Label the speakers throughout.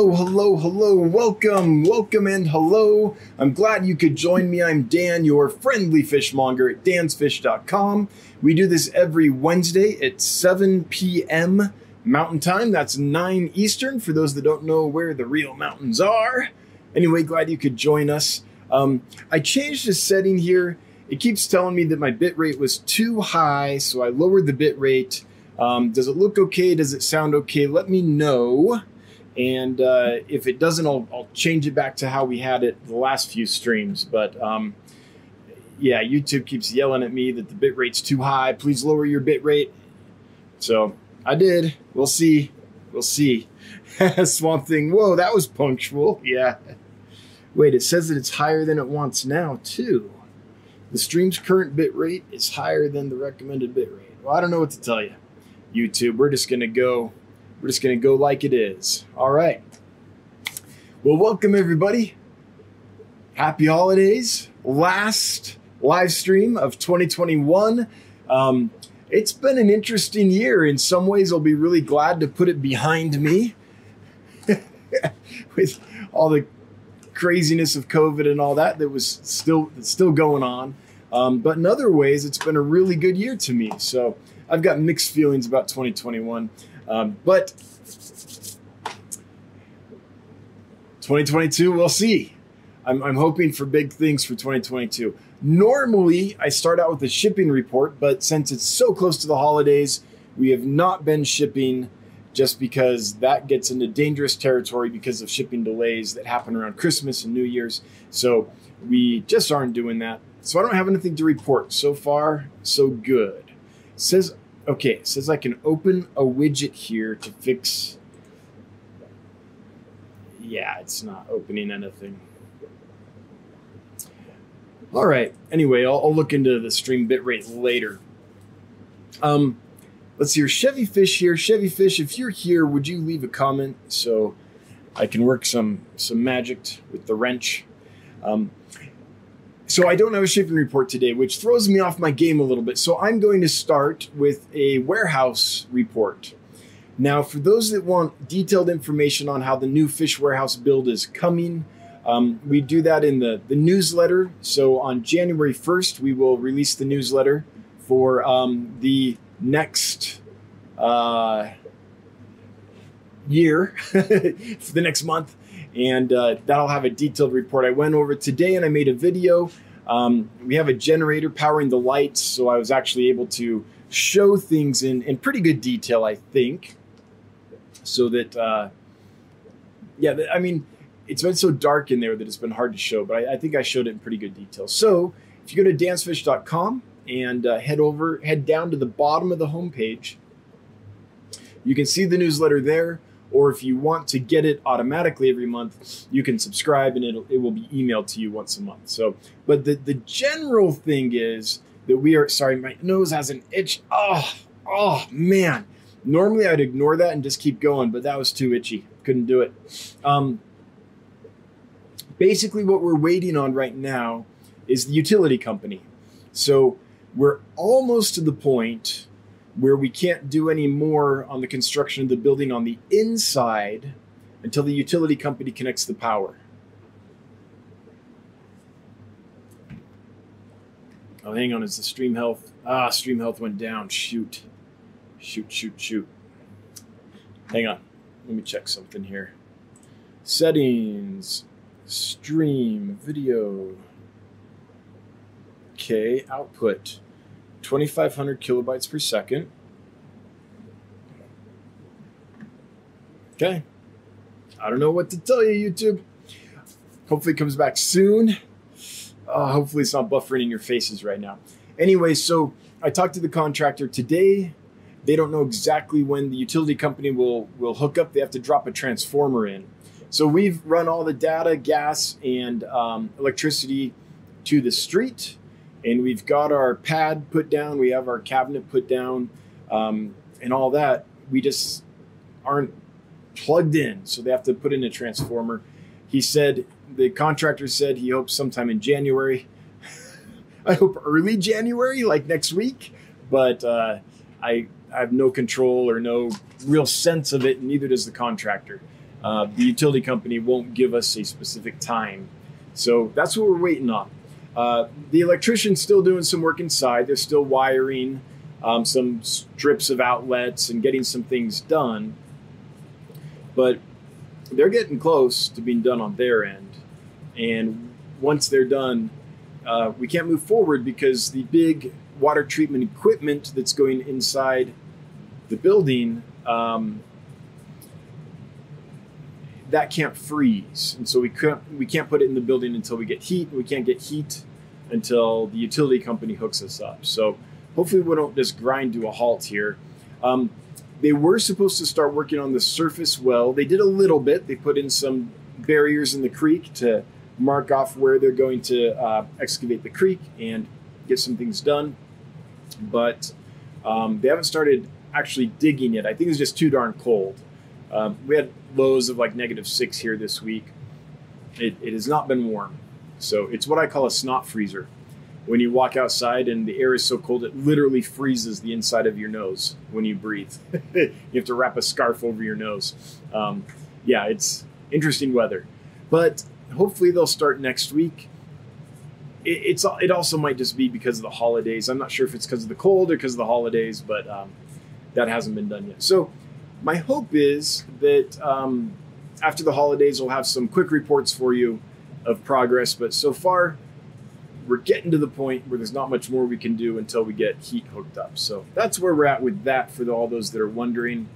Speaker 1: Hello, hello, hello, welcome, welcome, and hello. I'm glad you could join me. I'm Dan, your friendly fishmonger at dansfish.com. We do this every Wednesday at 7 p.m. Mountain Time. That's 9 Eastern for those that don't know where the real mountains are. Anyway, glad you could join us. Um, I changed the setting here. It keeps telling me that my bit rate was too high, so I lowered the bit rate. Um, does it look okay? Does it sound okay? Let me know. And uh, if it doesn't, I'll, I'll, change it back to how we had it the last few streams. But um, yeah, YouTube keeps yelling at me that the bit rate's too high. Please lower your bit rate. So I did. We'll see. We'll see. Swamp Thing. Whoa, that was punctual. Yeah. Wait, it says that it's higher than it wants now, too. The stream's current bit rate is higher than the recommended bit rate. Well, I don't know what to tell you. YouTube, we're just going to go we're just going to go like it is. All right. Well, welcome everybody. Happy holidays. Last live stream of 2021. Um, it's been an interesting year. In some ways, I'll be really glad to put it behind me with all the craziness of COVID and all that that was still still going on. Um, but in other ways, it's been a really good year to me. So I've got mixed feelings about 2021. Um, but 2022, we'll see. I'm, I'm hoping for big things for 2022. Normally, I start out with a shipping report, but since it's so close to the holidays, we have not been shipping just because that gets into dangerous territory because of shipping delays that happen around Christmas and New Year's. So we just aren't doing that. So I don't have anything to report. So far, so good. It says Okay, it says I can open a widget here to fix. Yeah, it's not opening anything. All right. Anyway, I'll, I'll look into the stream bitrate later. Um, let's see here. Chevy Fish here. Chevy Fish, if you're here, would you leave a comment so I can work some some magic with the wrench? Um, so I don't have a shipping report today, which throws me off my game a little bit. So I'm going to start with a warehouse report. Now, for those that want detailed information on how the new fish warehouse build is coming, um, we do that in the, the newsletter. So on January 1st, we will release the newsletter for um, the next uh, year, for the next month and uh, that'll have a detailed report. I went over today and I made a video. Um, we have a generator powering the lights, so I was actually able to show things in, in pretty good detail, I think. So that, uh, yeah, I mean, it's been so dark in there that it's been hard to show, but I, I think I showed it in pretty good detail. So if you go to dansfish.com and uh, head over, head down to the bottom of the homepage, you can see the newsletter there or if you want to get it automatically every month, you can subscribe and it'll, it will be emailed to you once a month. So, but the, the general thing is that we are, sorry, my nose has an itch. Oh, oh man. Normally I'd ignore that and just keep going, but that was too itchy. Couldn't do it. Um, basically, what we're waiting on right now is the utility company. So we're almost to the point where we can't do any more on the construction of the building on the inside until the utility company connects the power. Oh, hang on. Is the stream health? Ah, stream health went down. Shoot. Shoot, shoot, shoot. Hang on. Let me check something here. Settings, stream, video. Okay, output. 2500 kilobytes per second. Okay. I don't know what to tell you, YouTube. Hopefully, it comes back soon. Uh, hopefully, it's not buffering in your faces right now. Anyway, so I talked to the contractor today. They don't know exactly when the utility company will will hook up. They have to drop a transformer in. So we've run all the data, gas, and um, electricity to the street and we've got our pad put down, we have our cabinet put down, um, and all that. We just aren't plugged in, so they have to put in a transformer. He said the contractor said he hopes sometime in January. I hope early January, like next week, but uh, I, I have no control or no real sense of it, and neither does the contractor. uh, the utility company won't give us a specific time. So that's what we're waiting on. Uh, the electrician's still doing some work inside. They're still wiring um, some strips of outlets and getting some things done. But they're getting close to being done on their end. And once they're done, uh, we can't move forward because the big water treatment equipment that's going inside the building um, that can't freeze, and so we can't we can't put it in the building until we get heat. We can't get heat until the utility company hooks us up. So hopefully we don't just grind to a halt here. Um, they were supposed to start working on the surface well. They did a little bit. They put in some barriers in the creek to mark off where they're going to uh, excavate the creek and get some things done. But um, they haven't started actually digging yet. I think it's just too darn cold. Um, we had lows of like negative six here this week. It, it has not been warm. So it's what I call a snot freezer. When you walk outside and the air is so cold, it literally freezes the inside of your nose when you breathe. you have to wrap a scarf over your nose. Um, yeah, it's interesting weather. But hopefully they'll start next week. It, it's it also might just be because of the holidays. I'm not sure if it's because of the cold or because of the holidays, but um, that hasn't been done yet. So my hope is that um, after the holidays, we'll have some quick reports for you of progress. But so far, we're getting to the point where there's not much more we can do until we get heat hooked up. So that's where we're at with that for all those that are wondering.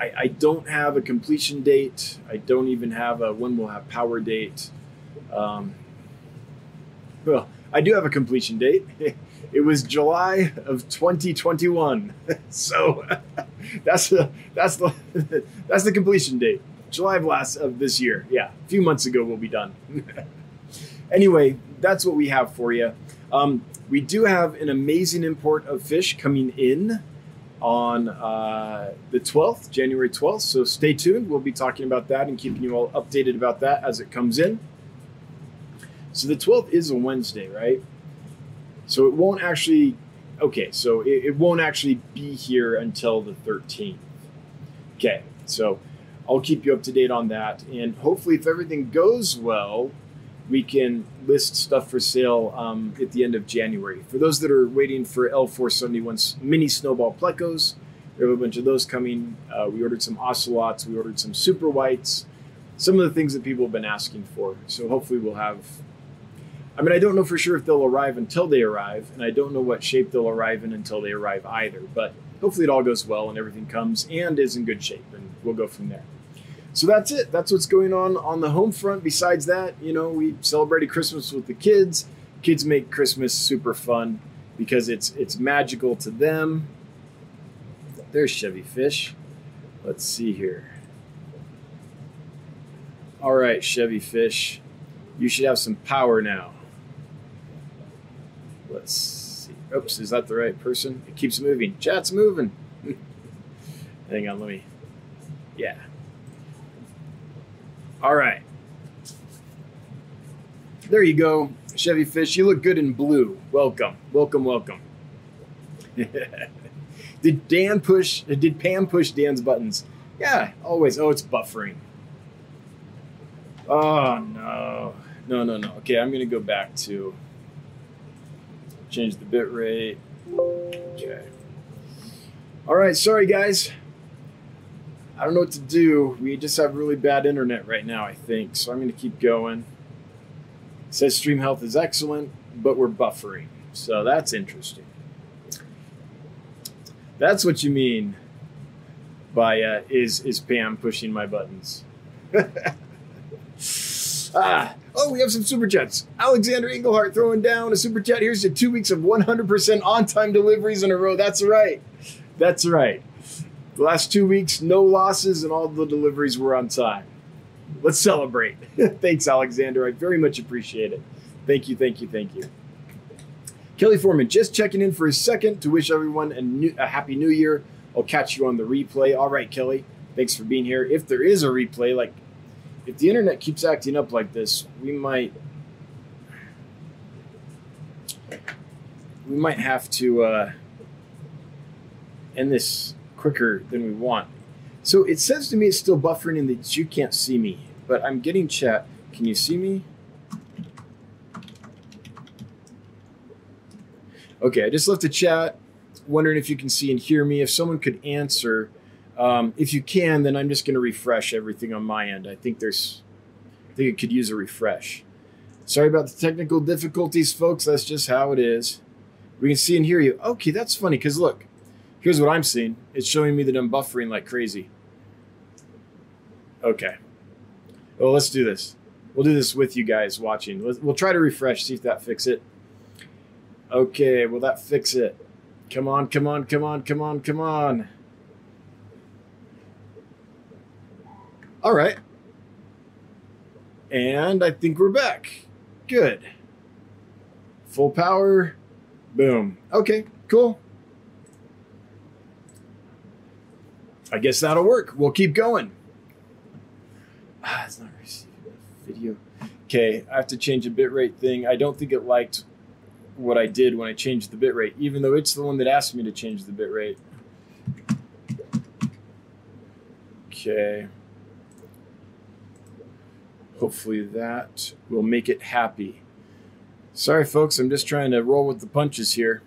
Speaker 1: I, I don't have a completion date. I don't even have a when we'll have power date. Um, well, I do have a completion date. It was July of 2021. so that's the that's the that's the completion date. July of last of this year. Yeah, a few months ago we'll be done. anyway, that's what we have for you. Um, we do have an amazing import of fish coming in on uh, the 12th, January 12th. So stay tuned. We'll be talking about that and keeping you all updated about that as it comes in. So the 12th is a Wednesday, right? So it won't actually, okay, so it, it won't actually be here until the 13th. Okay, so I'll keep you up to date on that. And hopefully, if everything goes well, we can list stuff for sale um, at the end of January. For those that are waiting for L471 mini snowball plecos, we have a bunch of those coming. Uh, we ordered some ocelots, we ordered some super whites, some of the things that people have been asking for. So hopefully, we'll have I mean, I don't know for sure if they'll arrive until they arrive, and I don't know what shape they'll arrive in until they arrive either. But hopefully, it all goes well and everything comes and is in good shape, and we'll go from there. So that's it. That's what's going on on the home front. Besides that, you know, we celebrated Christmas with the kids. Kids make Christmas super fun because it's it's magical to them. There's Chevy Fish. Let's see here. All right, Chevy Fish, you should have some power now. Let's see. Oops, is that the right person? It keeps moving. Chat's moving. Hang on, let me. Yeah. All right. There you go, Chevy Fish. You look good in blue. Welcome, welcome, welcome. did Dan push? Did Pam push Dan's buttons? Yeah, always. Oh, it's buffering. Oh no, no, no, no. Okay, I'm gonna go back to change the bit rate. Okay. All right, sorry guys. I don't know what to do. We just have really bad internet right now, I think. So I'm going to keep going. It says stream health is excellent, but we're buffering. So that's interesting. That's what you mean by uh, is is Pam pushing my buttons. ah, Oh, we have some super chats. Alexander Engelhart throwing down a super chat. Here's to two weeks of 100% on time deliveries in a row. That's right. That's right. The last two weeks, no losses, and all the deliveries were on time. Let's celebrate. Thanks, Alexander. I very much appreciate it. Thank you, thank you, thank you. Kelly Foreman, just checking in for a second to wish everyone a, new, a happy new year. I'll catch you on the replay. All right, Kelly. Thanks for being here. If there is a replay, like if the internet keeps acting up like this, we might we might have to uh, end this quicker than we want. So it says to me it's still buffering and that you can't see me, but I'm getting chat. Can you see me? Okay, I just left a chat wondering if you can see and hear me. If someone could answer, um, if you can, then I'm just going to refresh everything on my end. I think there's, I think it could use a refresh. Sorry about the technical difficulties, folks. That's just how it is. We can see and hear you. Okay, that's funny because look, here's what I'm seeing. It's showing me that I'm buffering like crazy. Okay. Well, let's do this. We'll do this with you guys watching. We'll try to refresh, see if that fix it. Okay, will that fix it? Come on, come on, come on, come on, come on. All right. And I think we're back. Good. Full power. Boom. Okay, cool. I guess that'll work. We'll keep going. Ah, it's not receiving video. Okay, I have to change a bitrate thing. I don't think it liked what I did when I changed the bitrate, even though it's the one that asked me to change the bitrate. Okay. Hopefully that will make it happy. Sorry, folks, I'm just trying to roll with the punches here.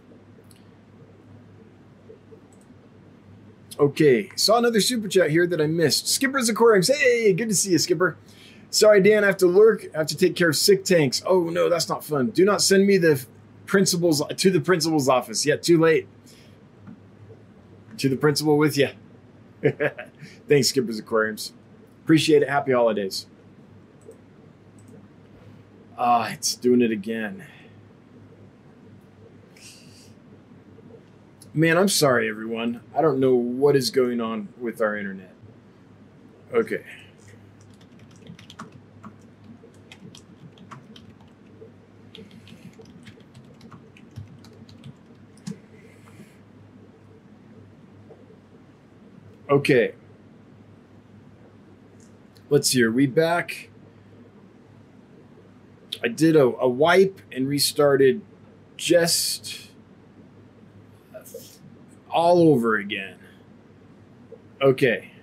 Speaker 1: Okay, saw another super chat here that I missed. Skipper's Aquariums. Hey, good to see you, Skipper. Sorry, Dan, I have to lurk. I have to take care of sick tanks. Oh, no, that's not fun. Do not send me the principal's to the principal's office. Yet too late. To the principal with you. Thanks, Skipper's Aquariums. Appreciate it. Happy holidays. Ah, it's doing it again. Man, I'm sorry, everyone. I don't know what is going on with our internet. Okay. Okay. Let's see. Are we back? I did a, a wipe and restarted just all over again. Okay.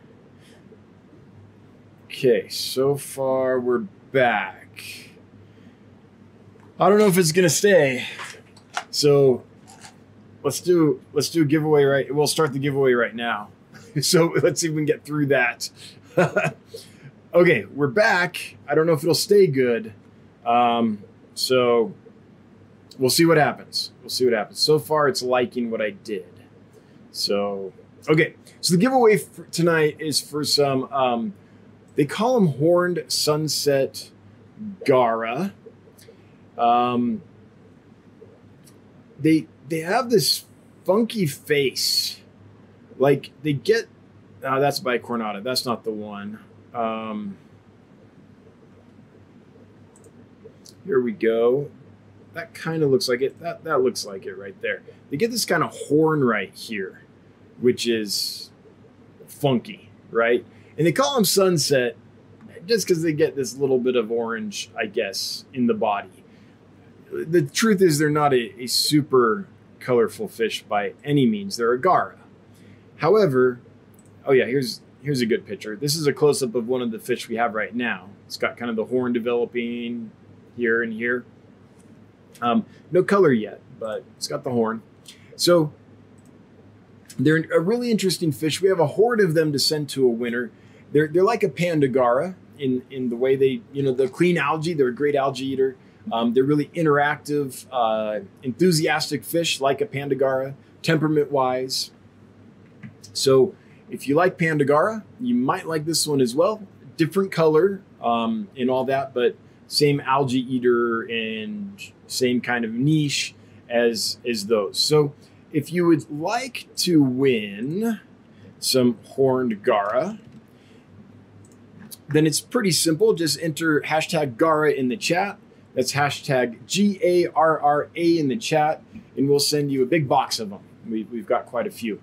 Speaker 1: Okay, so far we're back. I don't know if it's gonna stay. So let's do let's do a giveaway right. We'll start the giveaway right now. so let's see if we can get through that. okay, we're back. I don't know if it'll stay good. Um, so we'll see what happens. We'll see what happens. So far, it's liking what I did. So, okay. So the giveaway for tonight is for some, um, they call them horned sunset Garra. Um, they they have this funky face like they get uh, that's by Coronata. That's not the one. Um, here we go. That kind of looks like it. That that looks like it right there. They get this kind of horn right here, which is funky, right? And they call them sunset just because they get this little bit of orange, I guess, in the body. The truth is, they're not a, a super colorful fish by any means. They're a garra. However, oh yeah, here's here's a good picture. This is a close up of one of the fish we have right now. It's got kind of the horn developing here and here. Um, no color yet, but it's got the horn. So they're a really interesting fish. We have a horde of them to send to a winner. They're they're like a panda garra in in the way they you know the clean algae. They're a great algae eater. Um, they're really interactive, uh, enthusiastic fish like a panda garra. Temperament wise, so if you like Panda Garra, you might like this one as well. Different color um, and all that, but same algae eater and same kind of niche as as those. So if you would like to win some horned Garra, then it's pretty simple. Just enter hashtag Garra in the chat. That's hashtag G A R R A in the chat, and we'll send you a big box of them. We, we've got quite a few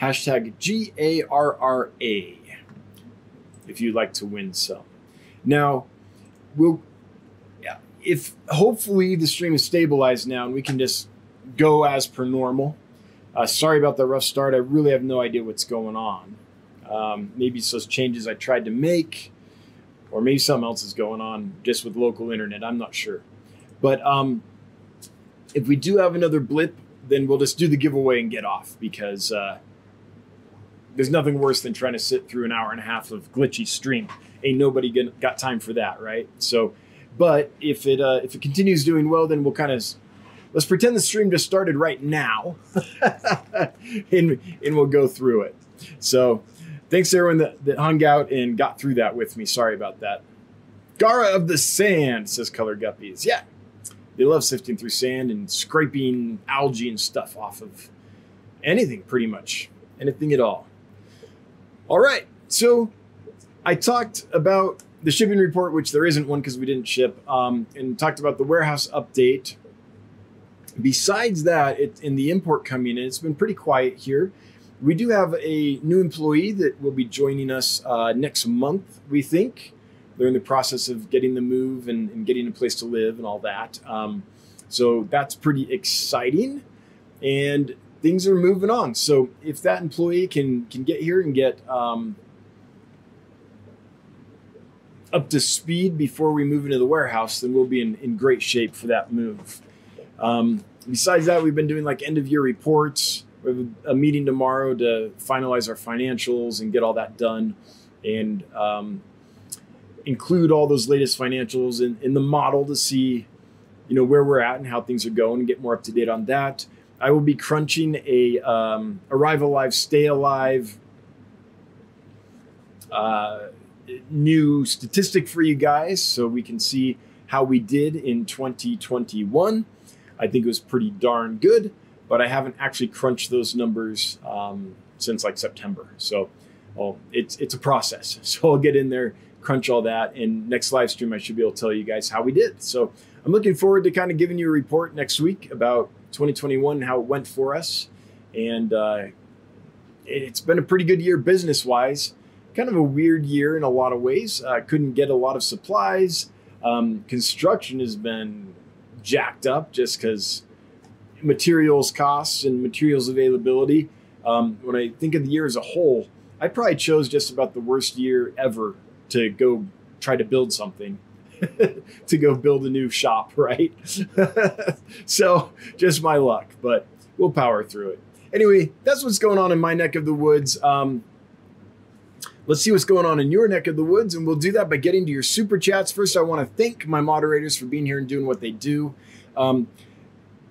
Speaker 1: hashtag G A R R A if you'd like to win some. Now, we'll if hopefully the stream is stabilized now and we can just go as per normal. Uh, sorry about the rough start. I really have no idea what's going on. Um, maybe it's those changes I tried to make, or maybe something else is going on just with local internet. I'm not sure. But um, if we do have another blip, then we'll just do the giveaway and get off because uh, there's nothing worse than trying to sit through an hour and a half of glitchy stream. Ain't nobody gonna, got time for that, right? So, but if it uh, if it continues doing well, then we'll kind of let's pretend the stream just started right now, and and we'll go through it. So, thanks everyone that, that hung out and got through that with me. Sorry about that. Gara of the Sand says Color Guppies. Yeah, they love sifting through sand and scraping algae and stuff off of anything, pretty much anything at all. All right, so I talked about the shipping report, which there isn't one because we didn't ship, um, and talked about the warehouse update. Besides that, it, in the import coming in, it's been pretty quiet here. We do have a new employee that will be joining us uh, next month, we think. They're in the process of getting the move and, and getting a place to live and all that. Um, so that's pretty exciting. And things are moving on. So if that employee can can get here and get um, up to speed before we move into the warehouse, then we'll be in, in great shape for that move. Um, besides that, we've been doing like end of year reports. We have a meeting tomorrow to finalize our financials and get all that done, and um, include all those latest financials in, in the model to see, you know, where we're at and how things are going, and get more up to date on that. I will be crunching a um, Arrive Alive, Stay Alive uh, new statistic for you guys so we can see how we did in 2021. I think it was pretty darn good, but I haven't actually crunched those numbers um, since like September. So well, it's it's a process. So I'll get in there, crunch all that, and next live stream I should be able to tell you guys how we did. So I'm looking forward to kind of giving you a report next week about 2021 how it went for us, and uh, it's been a pretty good year business wise. Kind of a weird year in a lot of ways. Uh, couldn't get a lot of supplies. Um, construction has been jacked up just because materials costs and materials availability. Um, when I think of the year as a whole, I probably chose just about the worst year ever to go try to build something. to go build a new shop, right? so just my luck, but we'll power through it. Anyway, that's what's going on in my neck of the woods. Um, let's see what's going on in your neck of the woods, and we'll do that by getting to your super chats. First, I want to thank my moderators for being here and doing what they do. Um,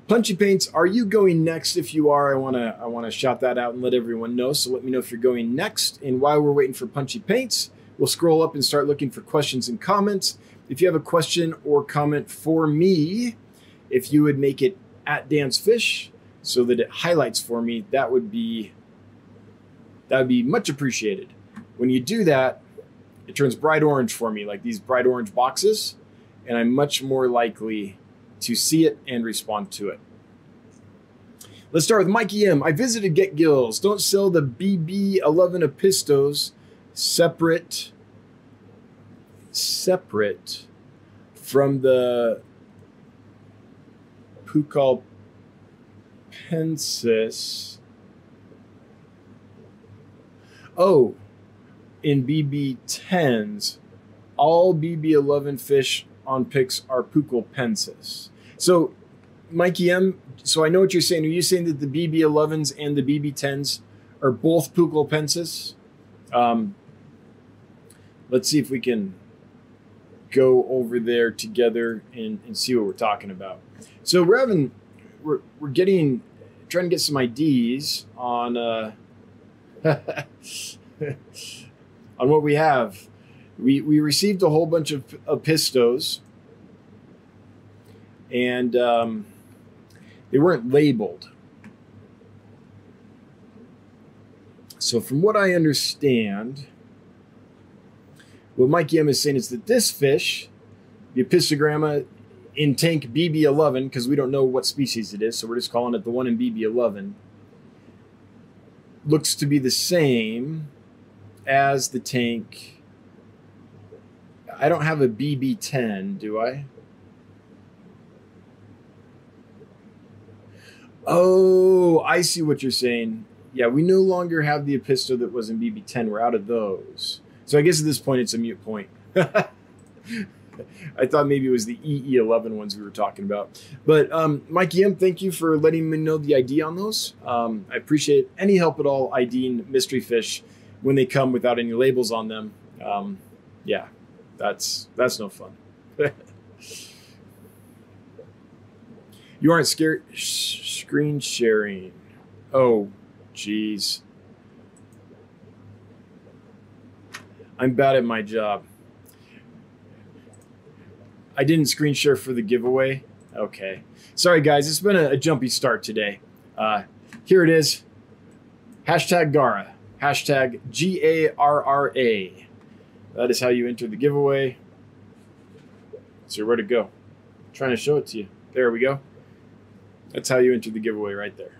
Speaker 1: Punchy Paints, are you going next? If you are, I want to I want to shout that out and let everyone know. So let me know if you're going next. And while we're waiting for Punchy Paints, we'll scroll up and start looking for questions and comments. If you have a question or comment for me, if you would make it at Dan's Fish so that it highlights for me, that would be that would be much appreciated. When you do that, it turns bright orange for me, like these bright orange boxes, and I'm much more likely to see it and respond to it. Let's start with Mikey M. I visited Get Gills. Don't sell the BB11 Apistos separate separate from the Pucallpaensis. Oh, in BB10s, all BB11 fish on pics are Pucallpaensis. So, Mikey M, so I know what you're saying. Are you saying that the BB11s and the BB10s are both Pucallpaensis? Um, let's see if we can go over there together and, and see what we're talking about. So we're having we're we're getting trying to get some IDs on uh, on what we have. We we received a whole bunch of, of pistos, and um, they weren't labeled. So from what I understand what Mikey M is saying is that this fish, the Apistogramma in tank BB11, because we don't know what species it is, so we're just calling it the one in BB11, looks to be the same as the tank. I don't have a BB10, do I? Oh, I see what you're saying. Yeah, we no longer have the Apisto that was in BB10. We're out of those. So I guess at this point it's a mute point. I thought maybe it was the EE11 ones we were talking about. But um, Mikey M, thank you for letting me know the ID on those. Um, I appreciate any help at all IDing mystery fish when they come without any labels on them. Um, yeah, that's that's no fun. you aren't scared screen sharing. Oh, jeez. I'm bad at my job. I didn't screen share for the giveaway. Okay. Sorry, guys. It's been a, a jumpy start today. Uh, here it is. Hashtag Garra. Hashtag G A R R A. That is how you enter the giveaway. So where to go? I'm trying to show it to you. There we go. That's how you enter the giveaway right there.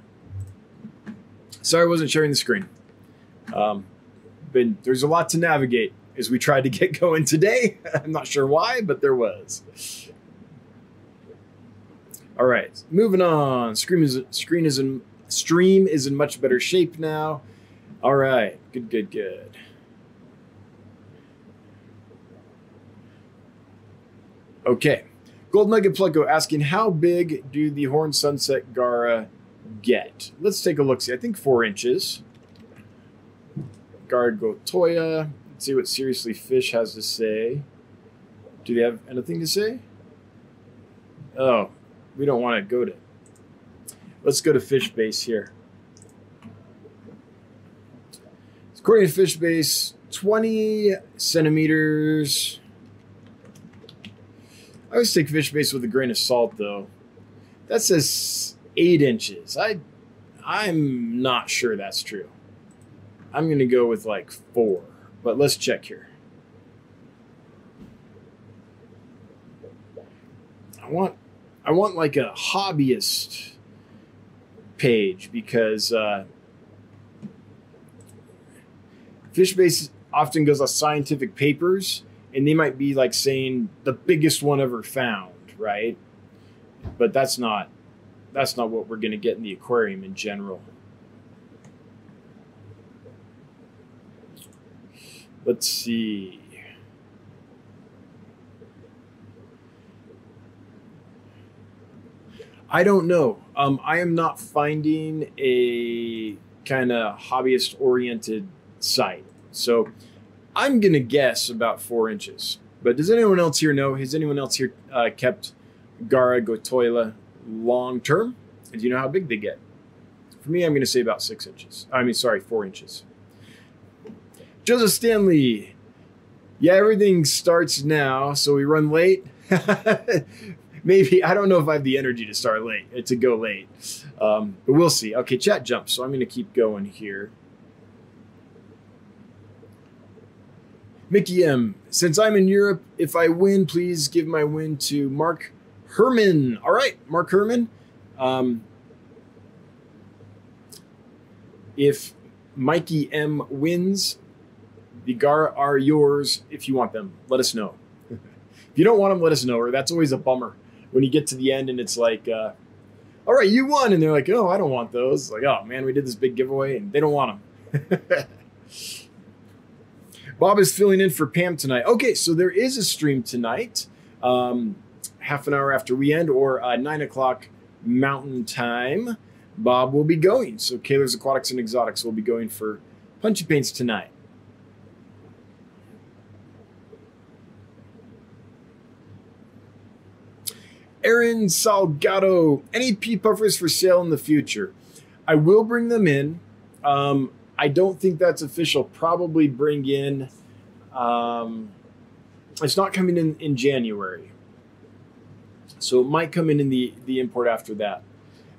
Speaker 1: Sorry, I wasn't sharing the screen. Um, been there's a lot to navigate as we tried to get going today. I'm not sure why, but there was. All right, moving on. Screen is screen is in stream is in much better shape now. All right, good, good, good. Okay, Gold Nugget Plucko asking how big do the Horn Sunset Garra get? Let's take a look. See, I think four inches. Garra gotyla. Let's see what Seriously Fish has to say. Do they have anything to say? Oh, we don't want to go to. Let's go to Fish Base here. According to Fish Base, 20 centimeters. I always take Fish Base with a grain of salt, though. That says eight inches. I, I'm not sure that's true. I'm going to go with like four, but let's check here. I want, I want like a hobbyist page because uh, Fishbase often goes on scientific papers, and they might be like saying the biggest one ever found, right? But that's not that's not what we're going to get in the aquarium in general. Let's see. I don't know. Um, I am not finding a kind of hobbyist oriented site. So I'm going to guess about four inches. But does anyone else here know? Has anyone else here uh, kept Garra gotyla long term? And do you know how big they get? For me, I'm going to say about six inches. I mean, sorry, four inches. Joseph Stanley. Yeah, everything starts now, so we run late. Maybe I don't know if I have the energy to start late to go late, um, but we'll see. Okay, chat jumps, so I'm going to keep going here. Mikey M. Since I'm in Europe, if I win, please give my win to Mark Herman. All right, Mark Herman. Um, if Mikey M wins, the Gar are yours. If you want them, let us know. if you don't want them, let us know. Or that's always a bummer when you get to the end and it's like, uh, all right, you won, and they're like, oh, I don't want those. Like, oh man, we did this big giveaway, and they don't want them. Bob is filling in for Pam tonight. Okay, so there is a stream tonight, um, half an hour after we end, or uh, nine o'clock Mountain Time. Bob will be going. So Kaler's Aquatics and Exotics will be going for Punchy Paints tonight. Aaron Salgado, any pea puffers for sale in the future? I will bring them in. Um, I don't think that's official. Probably bring in. Um, it's not coming in in January, so it might come in in the the import after that.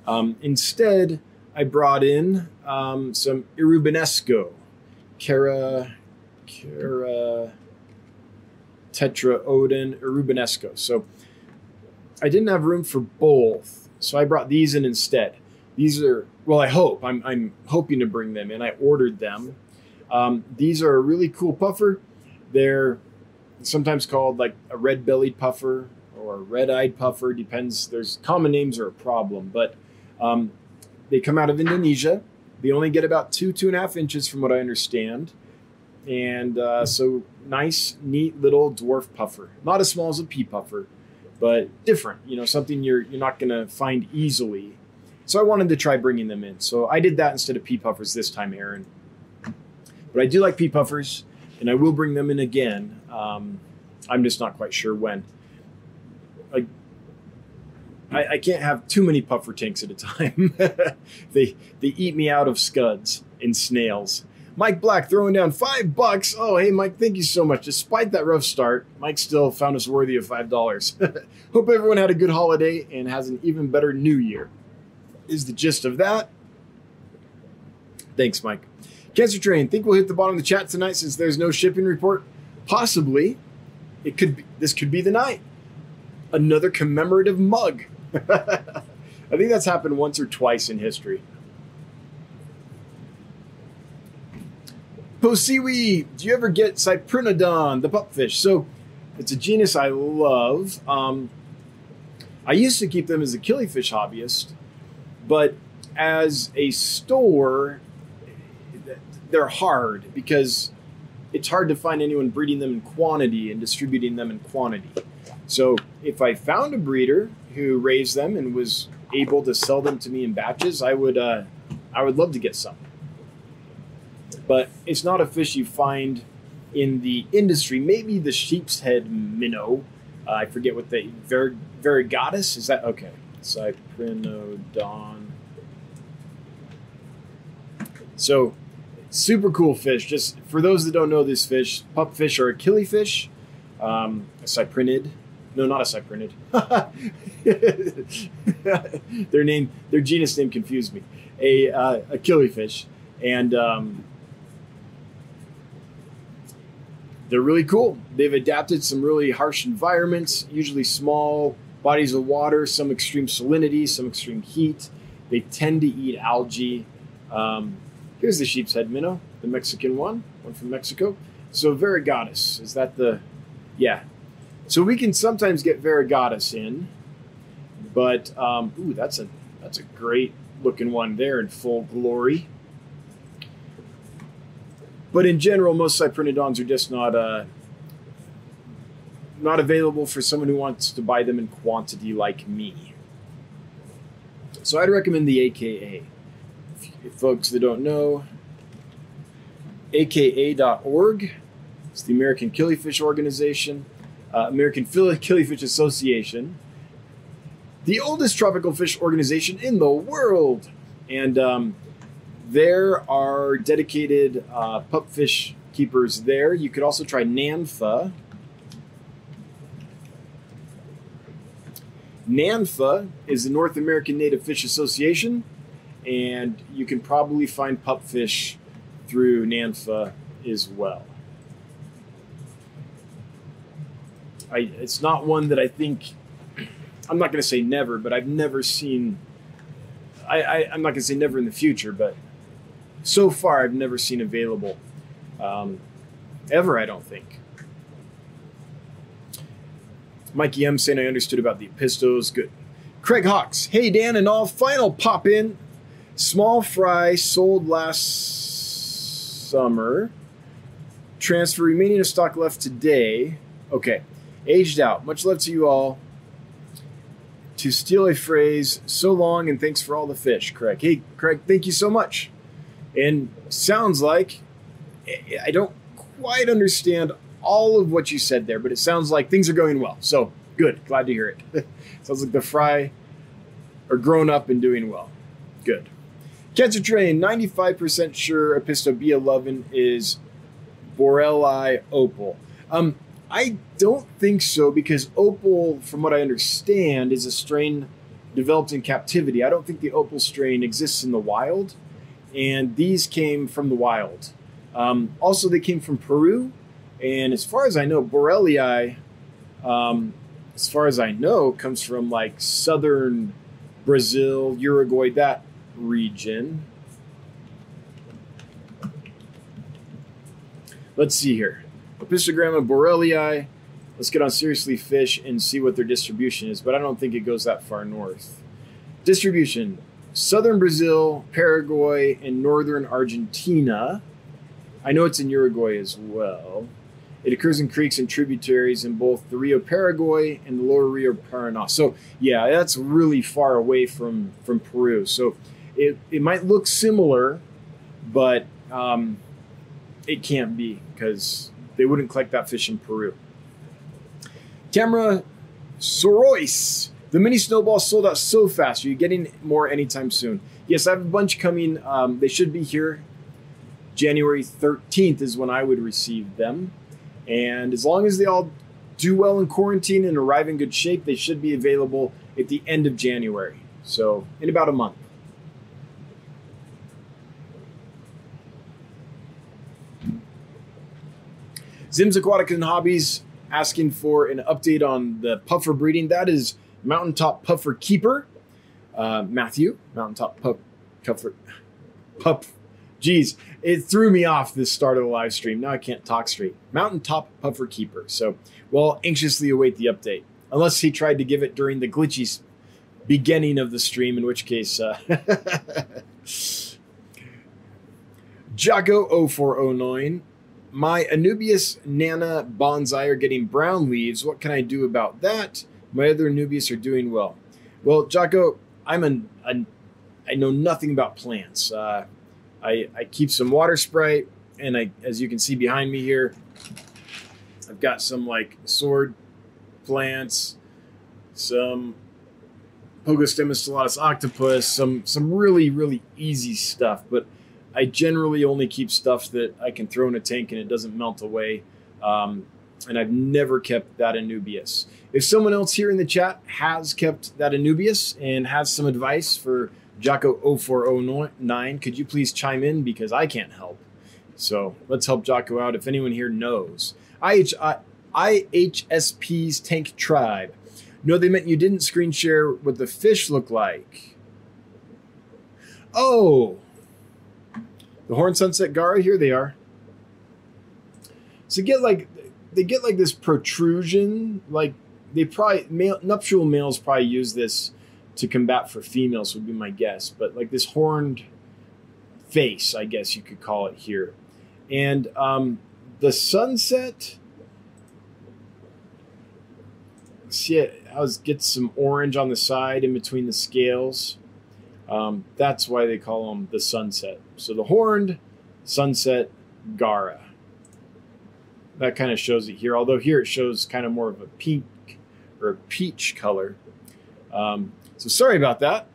Speaker 1: Um, instead, I brought in um, some Irubinesco, Cara, Cara, Tetra Odin, Irubinesco. So I didn't have room for both, so I brought these in instead. These are well, I hope I'm I'm hoping to bring them in. I ordered them. Um, these are a really cool puffer. They're sometimes called like a red-bellied puffer or a red-eyed puffer. Depends. There's common names are a problem, but um, they come out of Indonesia. They only get about two, two and a half inches from what I understand. And uh, so nice, neat little dwarf puffer. Not as small as a pea puffer, but different. You know, something you're you're not going to find easily. So I wanted to try bringing them in. So I did that instead of pea puffers this time, Aaron. But I do like pea puffers, and I will bring them in again. Um, I'm just not quite sure when. I, I, I can't have too many puffer tanks at a time. they they eat me out of scuds and snails. Mike Black throwing down five bucks. Oh, hey, Mike, thank you so much. Despite that rough start, Mike still found us worthy of five dollars. Hope everyone had a good holiday and has an even better new year. Is the gist of that. Thanks, Mike. Cancer Train, think we'll hit the bottom of the chat tonight since there's no shipping report? Possibly. It could be this could be the night. Another commemorative mug. I think that's happened once or twice in history. Posiwi, do you ever get Cyprinodon, the pupfish? So it's a genus I love. Um, I used to keep them as a killifish hobbyist, but as a store, they're hard because it's hard to find anyone breeding them in quantity and distributing them in quantity. So if I found a breeder who raised them and was able to sell them to me in batches, I would uh, I would love to get some but it's not a fish you find in the industry. Maybe the sheep's head minnow. Uh, I forget what they Ver, variegatus is that okay? Cyprinodon. So, super cool fish. Just for those that don't know this fish, pupfish are a killifish, um, a cyprinid. No, not a cyprinid. their name, their genus name confused me. A uh, a killifish, and um, they're really cool. They've adapted some really harsh environments, usually small bodies of water, some extreme salinity, some extreme heat. They tend to eat algae. Um, here's the sheep's head minnow, the Mexican one, one from Mexico. So variegatus, is that the, yeah. So we can sometimes get variegatus in, but um, ooh, that's a that's a great looking one there in full glory. But in general, most cyprinodons are just not uh, not available for someone who wants to buy them in quantity like me. So I'd recommend the AKA. If, folks that don't know, aka.org. It's the American Killifish Organization, uh, American Killifish Association, the oldest tropical fish organization in the world. And um, there are dedicated uh, pupfish keepers there. You could also try NANFA. NANFA is the North American Native Fish Association, and you can probably find pupfish through NANFA as well. I, it's not one that I think, I'm not going to say never, but I've never seen, I, I, I'm not going to say never in the future, but so far I've never seen available. Um, ever, I don't think. Mikey M saying I understood about the Apistos. Good. Craig Hawks. Hey, Dan and all. Final pop in. Small fry sold last summer. Transfer remaining of stock left today. Okay. Aged out. Much love to you all. To steal a phrase, so long and thanks for all the fish, Craig. Hey, Craig, thank you so much. And sounds like I don't quite understand all of what you said there, but it sounds like things are going well. So good. Glad to hear it. sounds like the fry are grown up and doing well. Good. Cancer Train, 95% sure Apisto B11 is Borellii opal. Um, I don't think so because opal, from what I understand, is a strain developed in captivity. I don't think the opal strain exists in the wild and these came from the wild. Um, also, they came from Peru, and as far as I know, Borellii, um, as far as I know, comes from like southern Brazil, Uruguay, that region. Let's see here. Apistogramma borellii. Let's get on Seriously Fish and see what their distribution is, but I don't think it goes that far north. Distribution southern Brazil, Paraguay, and northern Argentina. I know it's in Uruguay as well. It occurs in creeks and tributaries in both the Rio Paraguay and the lower Rio Paraná. So yeah, that's really far away from from Peru. So it, it might look similar, but um, it can't be because they wouldn't collect that fish in Peru. Tamara Sorois. The mini snowball sold out so fast. Are you getting more anytime soon? Yes, I have a bunch coming. Um, they should be here. January 13th is when I would receive them. And as long as they all do well in quarantine and arrive in good shape, they should be available at the end of January. So, in about a month. Zim's Aquatic and Hobbies asking for an update on the puffer breeding. That is Mountaintop Puffer Keeper. Uh, Matthew, Mountaintop Puffer. Geez, it threw me off this start of the live stream. Now I can't talk straight. Mountaintop Puffer Keeper. So we'll anxiously await the update. Unless he tried to give it during the glitchy beginning of the stream, in which case. Uh, Jaco0409 my Anubias Nana bonsai are getting brown leaves. What can I do about that? My other Anubias are doing well. Well, Jocko, I'm an, an I know nothing about plants. Uh, I, I keep some water sprite, and I, as you can see behind me here, I've got some like sword plants, some Pogostemon stellatus octopus, some some really really easy stuff. But I generally only keep stuff that I can throw in a tank and it doesn't melt away. Um, and I've never kept that Anubias. If someone else here in the chat has kept that Anubias and has some advice for Jocko0409, could you please chime in because I can't help. So let's help Jocko out if anyone here knows. IH, uh, IHSP's Tank Tribe. No, they meant you didn't screen share what the fish look like. Oh, the Horn Sunset Garra, here they are. So get like they get like this protrusion, like they probably male, nuptial males probably use this to combat for females would be my guess, but like this horned face, I guess you could call it here, and um, the sunset. See, it, I was get some orange on the side in between the scales. Um, that's why they call them the sunset. So the horned sunset Garra. That kind of shows it here, although here it shows kind of more of a pink or a peach color. Um, so sorry about that.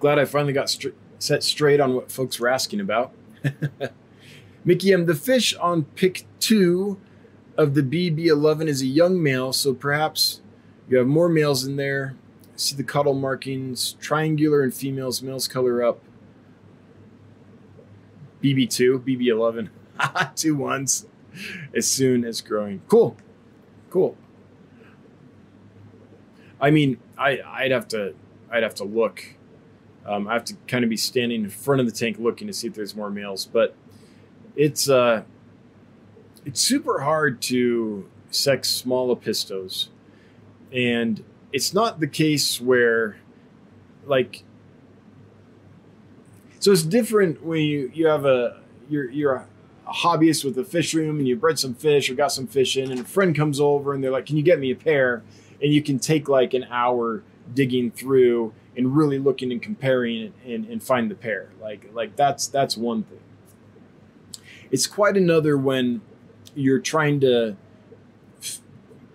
Speaker 1: Glad I finally got set straight on what folks were asking about. Mikey M. The fish on pick two of the BB11 is a young male, so perhaps you have more males in there See the caudal markings, triangular in females, males color up. BB2, BB11, two ones as soon as growing. Cool, cool. I mean, I I'd have to I'd have to look. Um, I have to kind of be standing in front of the tank looking to see if there's more males, but it's uh it's super hard to sex small Apistos, and it's not the case where like so it's different when you you have a you're you're a, a hobbyist with a fish room and you bred some fish or got some fish in and a friend comes over and they're like can you get me a pair and you can take like an hour digging through and really looking and comparing and, and find the pair. Like like that's that's one thing. It's quite another when you're trying to f-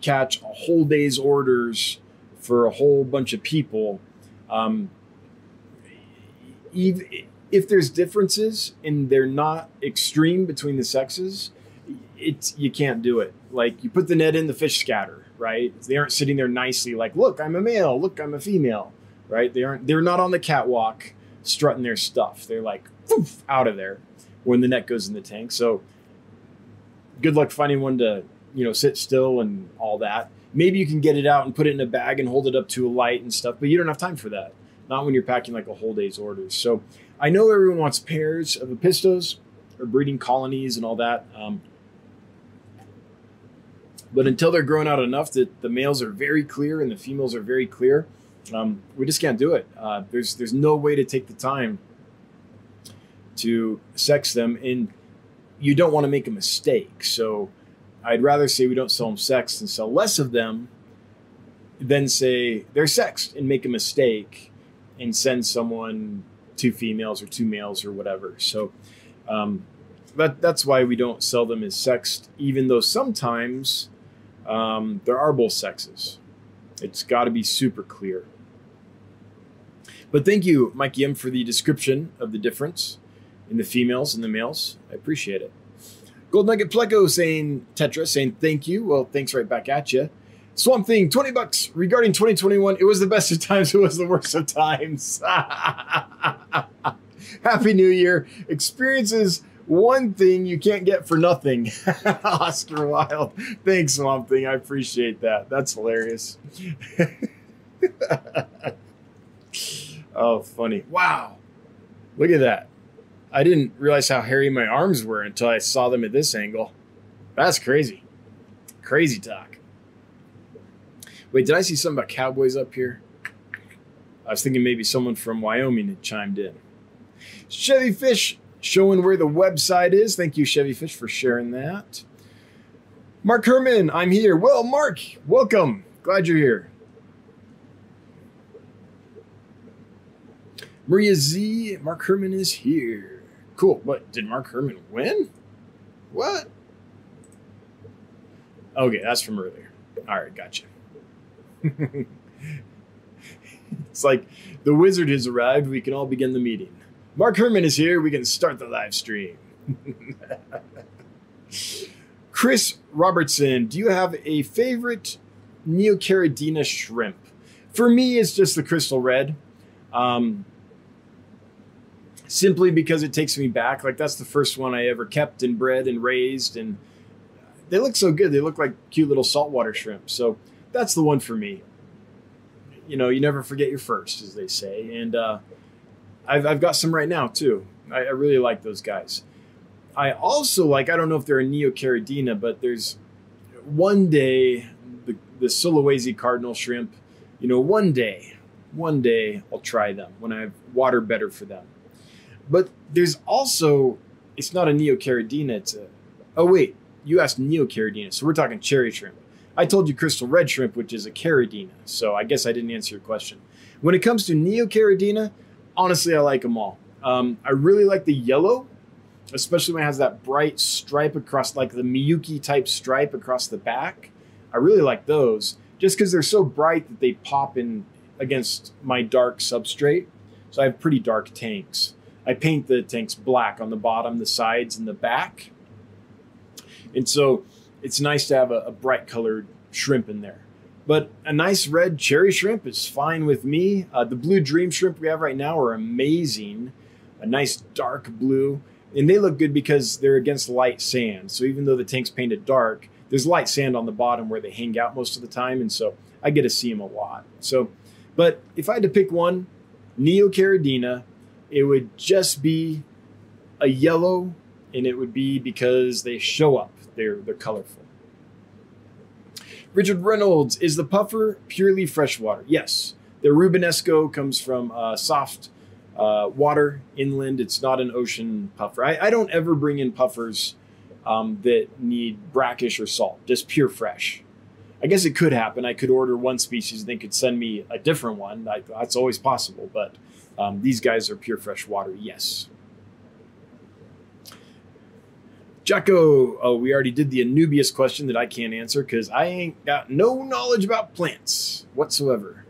Speaker 1: catch a whole day's orders for a whole bunch of people, um, if there's differences and they're not extreme between the sexes, it's you can't do it. Like you put the net in, the fish scatter, right? They aren't sitting there nicely, like, look, I'm a male, look, I'm a female, right? They aren't. They're not on the catwalk strutting their stuff. They're like, poof, out of there when the net goes in the tank. So, good luck finding one to you know sit still and all that maybe you can get it out and put it in a bag and hold it up to a light and stuff, but you don't have time for that. Not when you're packing like a whole day's orders. So I know everyone wants pairs of Apistos or breeding colonies and all that. Um, but until they're grown out enough that the males are very clear and the females are very clear, Um, we just can't do it. Uh, there's there's no way to take the time to sex them, and you don't want to make a mistake. So I'd rather say we don't sell them sex and sell less of them than say they're sexed and make a mistake and send someone two females or two males or whatever. So um, that that's why we don't sell them as sexed, even though sometimes um, there are both sexes. It's got to be super clear. But thank you, Mikey M, for the description of the difference in the females and the males. I appreciate it. Gold Nugget Pleco saying Tetra saying thank you. Well, thanks right back at you. Swamp Thing, 20 bucks regarding 2021. It was the best of times, it was the worst of times. Happy New Year. Experiences one thing you can't get for nothing. Oscar Wilde. Thanks, Swamp Thing. I appreciate that. That's hilarious. oh, funny. Wow. Look at that. I didn't realize how hairy my arms were until I saw them at this angle. That's crazy. Crazy talk. Wait, did I see something about cowboys up here? I was thinking maybe someone from Wyoming had chimed in. Chevy Fish showing where the website is. Thank you, Chevy Fish, for sharing that. Mark Herman, I'm here. Well, Mark, welcome. Glad you're here. Maria Z, Mark Herman is here. Cool. What? Did Mark Herman win? What? Okay, that's from earlier. All right, gotcha. it's like the wizard has arrived. We can all begin the meeting. Mark Herman is here. We can start the live stream. Chris Robertson, do you have a favorite Neocaridina shrimp? For me, it's just the crystal red. Um, simply because it takes me back. Like that's the first one I ever kept and bred and raised, and they look so good. They look like cute little saltwater shrimp. So that's the one for me. You know, you never forget your first, as they say, and uh, I've, I've got some right now too. I, I really like those guys. I also like, I don't know if they're a Neocaridina, but there's one day the, the Sulawesi cardinal shrimp, you know, one day, one day I'll try them when I have water better for them. But there's also, it's not a Neocaridina, it's a, oh wait, you asked Neocaridina, so we're talking cherry shrimp. I told you crystal red shrimp, which is a caridina, so I guess I didn't answer your question. When it comes to Neocaridina, honestly, I like them all. Um, I really like the yellow, especially when it has that bright stripe across, like the Miyuki type stripe across the back. I really like those just because they're so bright that they pop in against my dark substrate. So I have pretty dark tanks. I paint the tanks black on the bottom, the sides, and the back. And so it's nice to have a, a bright colored shrimp in there. But a nice red cherry shrimp is fine with me. Uh, the blue dream shrimp we have right now are amazing. A nice dark blue. And they look good because they're against light sand. So even though the tank's painted dark, there's light sand on the bottom where they hang out most of the time. And so I get to see them a lot. So, but if I had to pick one, Neocaridina, it would just be a yellow and it would be because they show up. They're, they're colorful. Richard Reynolds, is the puffer purely freshwater? Yes. The Rubenesco comes from uh, soft uh, water inland. It's not an ocean puffer. I, I don't ever bring in puffers um, that need brackish or salt, just pure fresh. I guess it could happen. I could order one species and they could send me a different one. I, that's always possible, but um, these guys are pure fresh water, yes. Jacko, oh, we already did the Anubias question that I can't answer because I ain't got no knowledge about plants whatsoever.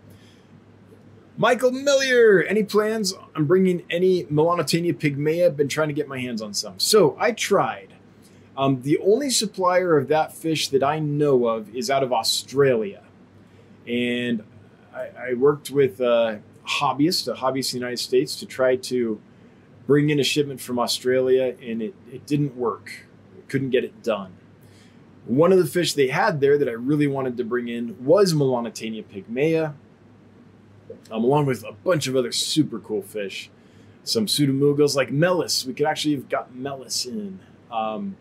Speaker 1: Michael Millier, any plans on bringing any Melanotaenia pygmaea? Been trying to get my hands on some. So I tried. Um, the only supplier of that fish that I know of is out of Australia. And I, I worked with a hobbyist, a hobbyist in the United States, to try to bring in a shipment from Australia, and it, it didn't work. couldn't get it done. One of the fish they had there that I really wanted to bring in was Melanotaenia pygmaea, um, along with a bunch of other super cool fish. Some pseudomugils like Melis. We could actually have got Melis in. Um,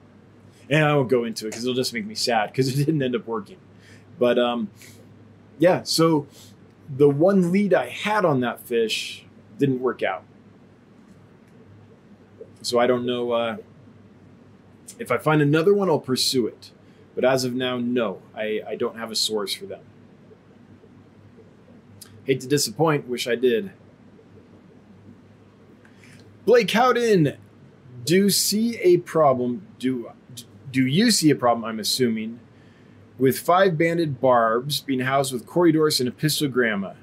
Speaker 1: and I won't go into it because it'll just make me sad because it didn't end up working. But um, yeah, so the one lead I had on that fish didn't work out. So I don't know. Uh, if I find another one, I'll pursue it. But as of now, no, I, I don't have a source for them. Hate to disappoint, wish I did. Blake Howden, do see a problem? Do do you see a problem? I'm assuming with five banded barbs being housed with Corydoras and Apistogramma.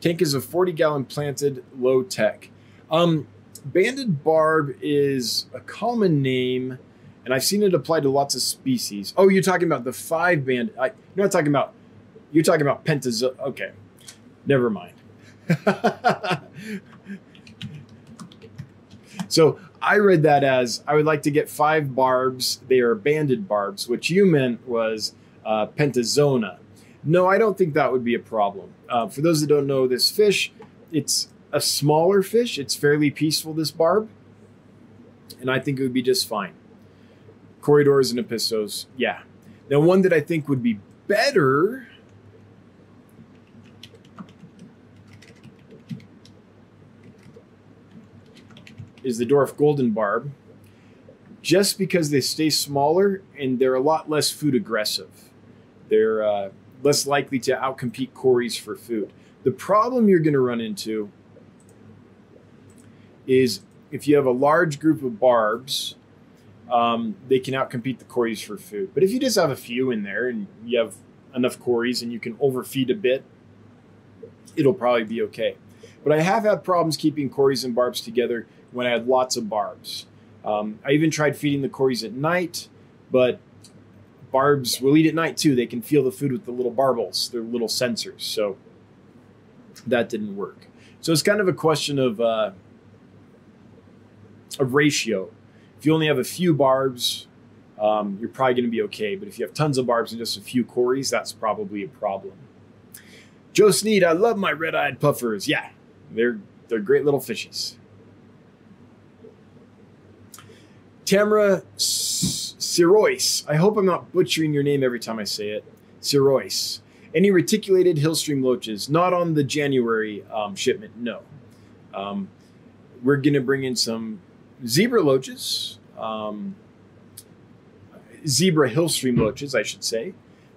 Speaker 1: Tank is a 40 gallon planted low tech. Um, banded barb is a common name, and I've seen it applied to lots of species. Oh, you're talking about the five band. I, you're not talking about. You're talking about pentazo. Okay, never mind. so I read that as I would like to get five barbs. They are banded barbs. What you meant was uh, pentazona. No, I don't think that would be a problem. Uh, for those that don't know this fish, it's a smaller fish. It's fairly peaceful, this barb. And I think it would be just fine. Corydoras and Apistos, yeah. Now, one that I think would be better is the dwarf golden barb, just because they stay smaller and they're a lot less food aggressive. They're uh, less likely to outcompete cories for food. The problem you're going to run into is if you have a large group of barbs, um, they can outcompete the cories for food. But if you just have a few in there and you have enough cories and you can overfeed a bit, it'll probably be okay. But I have had problems keeping cories and barbs together when I had lots of barbs. Um, I even tried feeding the cories at night, but barbs will eat at night too. They can feel the food with the little barbels, their little sensors. So that didn't work. So it's kind of a question of uh, a ratio. If you only have a few barbs, um, you're probably going to be okay. But if you have tons of barbs and just a few cories, that's probably a problem. Joe Sneed, I love my red-eyed puffers. Yeah, they're they're great little fishies. Tamara Sirois. I hope I'm not butchering your name every time I say it. Sirois. Any reticulated hillstream loaches? Not on the January um, shipment, no. Um, we're going to bring in some zebra loaches, um, zebra hillstream loaches, I should say,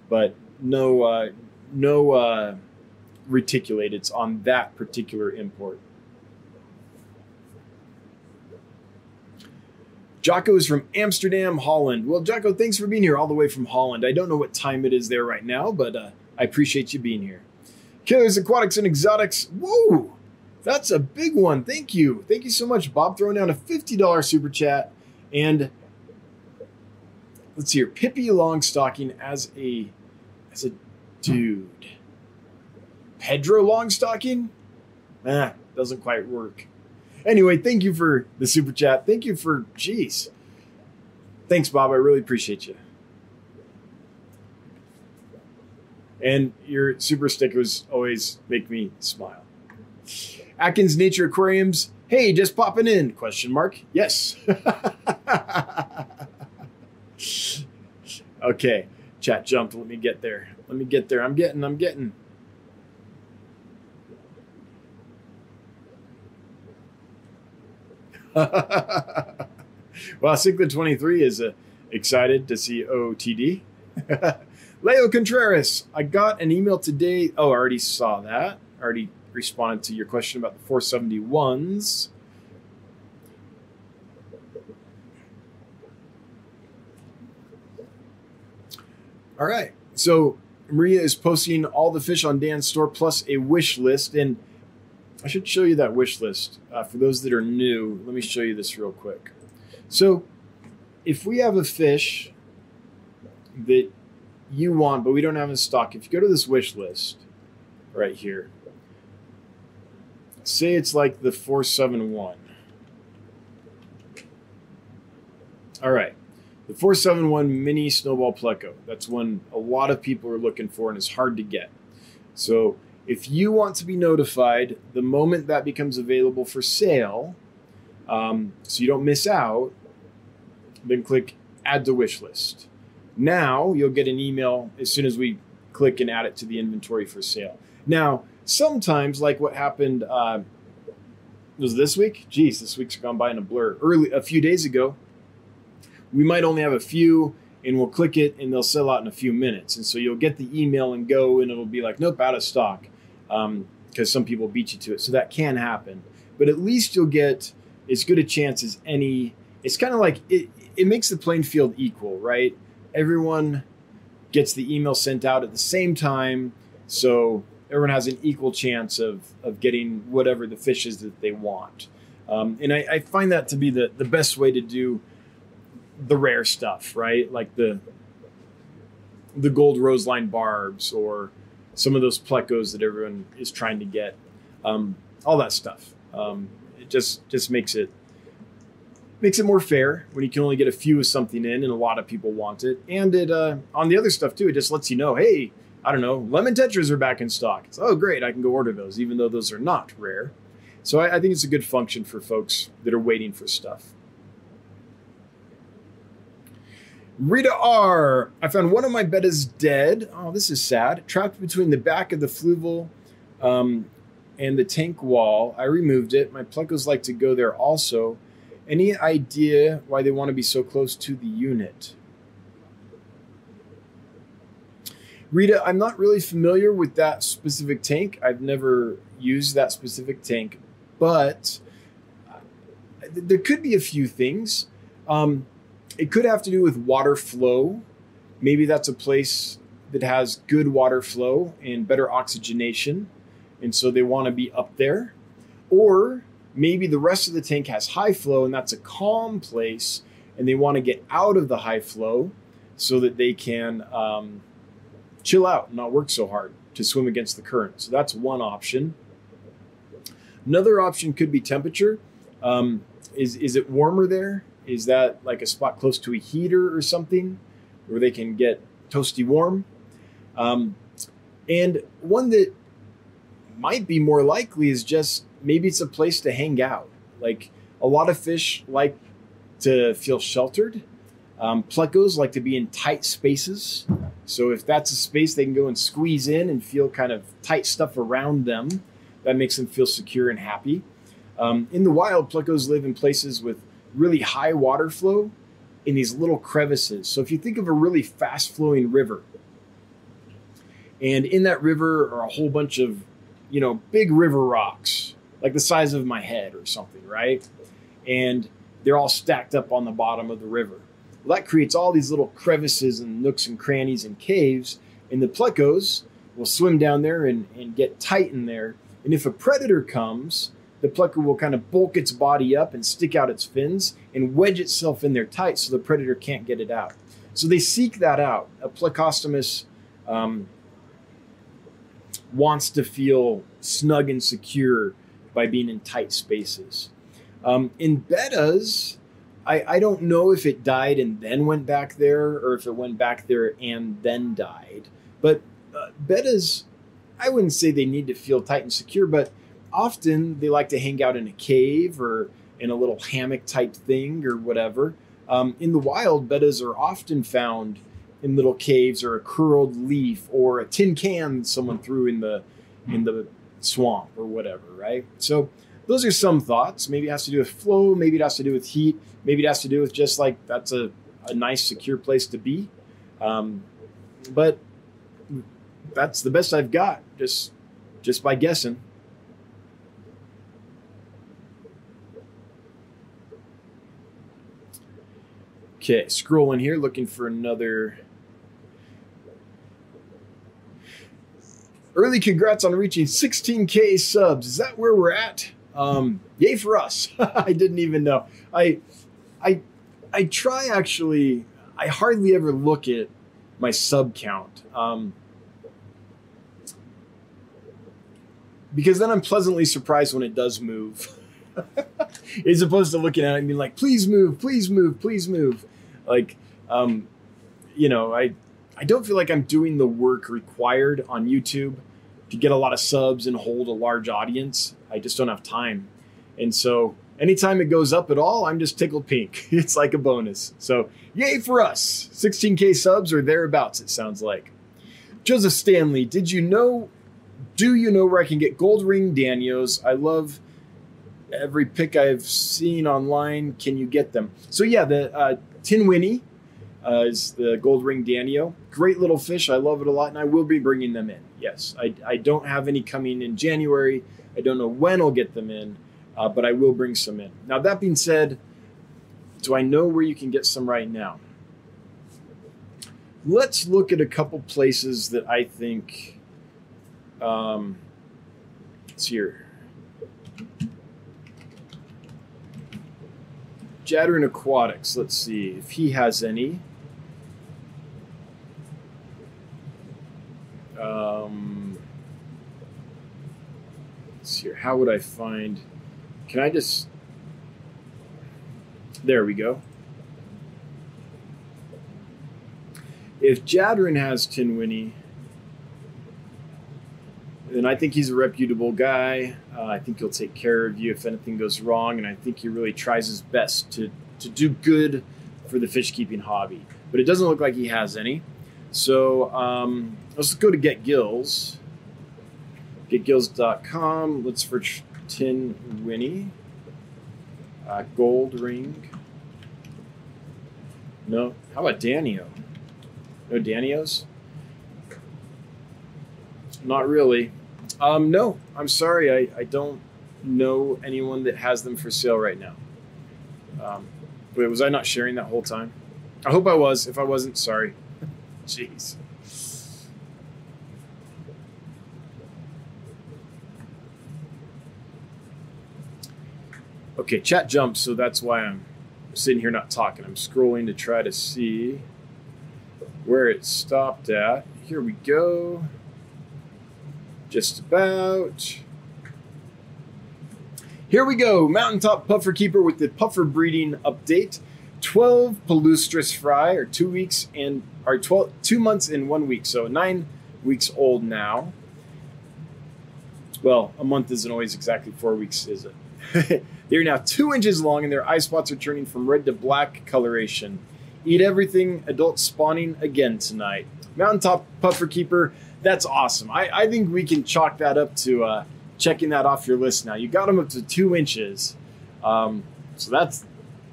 Speaker 1: but no, uh, no uh, on that particular import. Jocko is from Amsterdam, Holland. Well, Jocko, thanks for being here all the way from Holland. I don't know what time it is there right now, but uh, I appreciate you being here. Killers, Aquatics, and Exotics. Whoa, that's a big one. Thank you. Thank you so much, Bob, throwing down a $50 super chat. And let's see here, Pippi Longstocking as a as a dude. Pedro Longstocking? Ah, doesn't quite work. Anyway, thank you for the super chat. Thank you for, jeez. Thanks, Bob. I really appreciate you. And your super stickers always make me smile. Atkins Nature Aquariums. Hey, just popping in? Question mark. Yes. okay. Chat jumped. Let me get there. Let me get there. I'm getting. I'm getting. well, Cichlid 23 is uh, excited to see OTD. Leo Contreras, I got an email today. Oh, I already saw that. Already responded to your question about the 471s. All right. So Maria is posting all the fish on Dan's store plus a wish list. And I should show you that wish list. Uh, for those that are new, let me show you this real quick. So, if we have a fish that you want, but we don't have in stock, if you go to this wish list right here, say it's like the 471. All right. The 471 mini snowball pleco. That's one a lot of people are looking for and it's hard to get. So if you want to be notified the moment that becomes available for sale, um, so you don't miss out, then click add to wish list. Now you'll get an email as soon as we click and add it to the inventory for sale. Now, sometimes, like what happened uh, was this week. Geez, this week's gone by in a blur. Early a few days ago, we might only have a few, and we'll click it, and they'll sell out in a few minutes. And so you'll get the email and go, and it'll be like, nope, out of stock, because um, some people beat you to it. So that can happen, but at least you'll get as good a chance as any. It's kind of like it. It makes the playing field equal, right? Everyone gets the email sent out at the same time, so everyone has an equal chance of of getting whatever the fish is that they want. Um, and I, I, find that to be the the best way to do the rare stuff, right? Like the the gold rose line barbs or some of those plecos that everyone is trying to get. Um, all that stuff. Um, it just just makes it makes it more fair when you can only get a few of something in and a lot of people want it. And it uh, on the other stuff too, it just lets you know, hey, I don't know, lemon tetras are back in stock. It's oh great, I can go order those, even though those are not rare. So I, I think it's a good function for folks that are waiting for stuff. Rita R. I found one of my bettas dead. Oh, this is sad. Trapped between the back of the fluval um, and the tank wall. I removed it. My plecos like to go there also. Any idea why they want to be so close to the unit? Rita, I'm not really familiar with that specific tank. I've never used that specific tank, but uh, there could be a few things. Um, it could have to do with water flow. Maybe that's a place that has good water flow and better oxygenation, and so they want to be up there. Or maybe the rest of the tank has high flow and that's a calm place, and they want to get out of the high flow so that they can. Um, chill out and not work so hard to swim against the current. So that's one option. Another option could be temperature. Um, is is it warmer there? Is that like a spot close to a heater or something where they can get toasty warm? Um, and one that might be more likely is just maybe it's a place to hang out. Like a lot of fish like to feel sheltered. Um, plecos like to be in tight spaces. So if that's a space they can go and squeeze in and feel kind of tight stuff around them, that makes them feel secure and happy. Um, in the wild, plecos live in places with really high water flow in these little crevices. So if you think of a really fast flowing river, and in that river are a whole bunch of, you know, big river rocks, like the size of my head or something, right? And they're all stacked up on the bottom of the river. Well, that creates all these little crevices and nooks and crannies and caves, and the plecos will swim down there and, and get tight in there. And if a predator comes, the pleco will kind of bulk its body up and stick out its fins and wedge itself in there tight so the predator can't get it out. So they seek that out. A plecostomus um, wants to feel snug and secure by being in tight spaces. Um, in bettas, I, I don't know if it died and then went back there or if it went back there and then died. But uh, bettas, I wouldn't say they need to feel tight and secure, but often they like to hang out in a cave or in a little hammock type thing or whatever. Um, in the wild, bettas are often found in little caves or a curled leaf or a tin can someone threw in the in the swamp or whatever, right? So those are some thoughts. Maybe it has to do with flow. Maybe it has to do with heat. Maybe it has to do with just like that's a, a nice, secure place to be. Um, but that's the best I've got just just by guessing. Okay, scrolling here, looking for another. Early congrats on reaching 16k subs. Is that where we're at? Um, yay for us! I didn't even know. I, I, I try actually. I hardly ever look at my sub count. Um, because then I'm pleasantly surprised when it does move. As opposed to looking at it and being like, please move, please move, please move. Like, um, you know, I I don't feel like I'm doing the work required on YouTube to get a lot of subs and hold a large audience. I just don't have time. And so anytime it goes up at all, I'm just tickled pink. It's like a bonus. So yay for us. 16K subs or thereabouts, it sounds like. Joseph Stanley, did you know do you know where I can get gold ring Danios? I love every pick I've seen online. Can you get them? So yeah, the uh, tinwini uh, is the gold ring Danio. Great little fish. I love it a lot, and I will be bringing them in. Yes, I, I don't have any coming in January. I don't know when I'll get them in, uh, but I will bring some in. Now that being said, do I know where you can get some right now? Let's look at a couple places that I think. Um, it's here. Jadron Aquatics. Let's see if he has any. Um, let's see here. How would I find? Can I just? There we go. If Jadron has tinwini, then I think he's a reputable guy. Uh, I think he'll take care of you if anything goes wrong, and I think he really tries his best to to do good for the fish keeping hobby. But it doesn't look like he has any. So um, let's go to Get Gills. GetGills.com. Let's for tinwini. Uh, gold ring. No. How about Danio? No Danios? Not really. Um, no, I'm sorry. I, I don't know anyone that has them for sale right now. Um, wait, was I not sharing that whole time? I hope I was. If I wasn't, sorry. Jeez. Okay, chat jumps, so that's why I'm sitting here not talking. I'm scrolling to try to see where it stopped at. Here we go. Just about. Here we go. Mountaintop Puffer Keeper with the puffer breeding update. 12 palustris fry, or two weeks and or 12 two months and one week, so nine weeks old now. Well, a month isn't always exactly four weeks, is it? They're now two inches long and their eye spots are turning from red to black coloration. Eat everything, adult spawning again tonight. Mountaintop Puffer Keeper, that's awesome. I, I think we can chalk that up to uh, checking that off your list now. You got them up to two inches. Um, so that's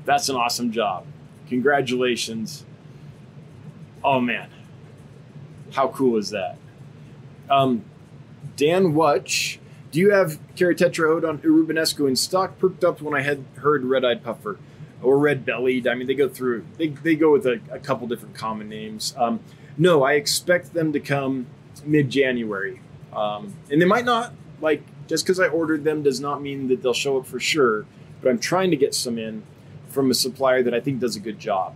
Speaker 1: that's an awesome job. Congratulations. Oh man, how cool is that? Um, Dan Wutch, do you have Carinotetraodon irrubesco in stock? Perked up when I had heard red-eyed puffer or red-bellied. I mean, they go through. They, they go with a, a couple different common names. Um, no, I expect them to come mid-January, um, and they might not. Like just because I ordered them does not mean that they'll show up for sure. But I'm trying to get some in from a supplier that I think does a good job.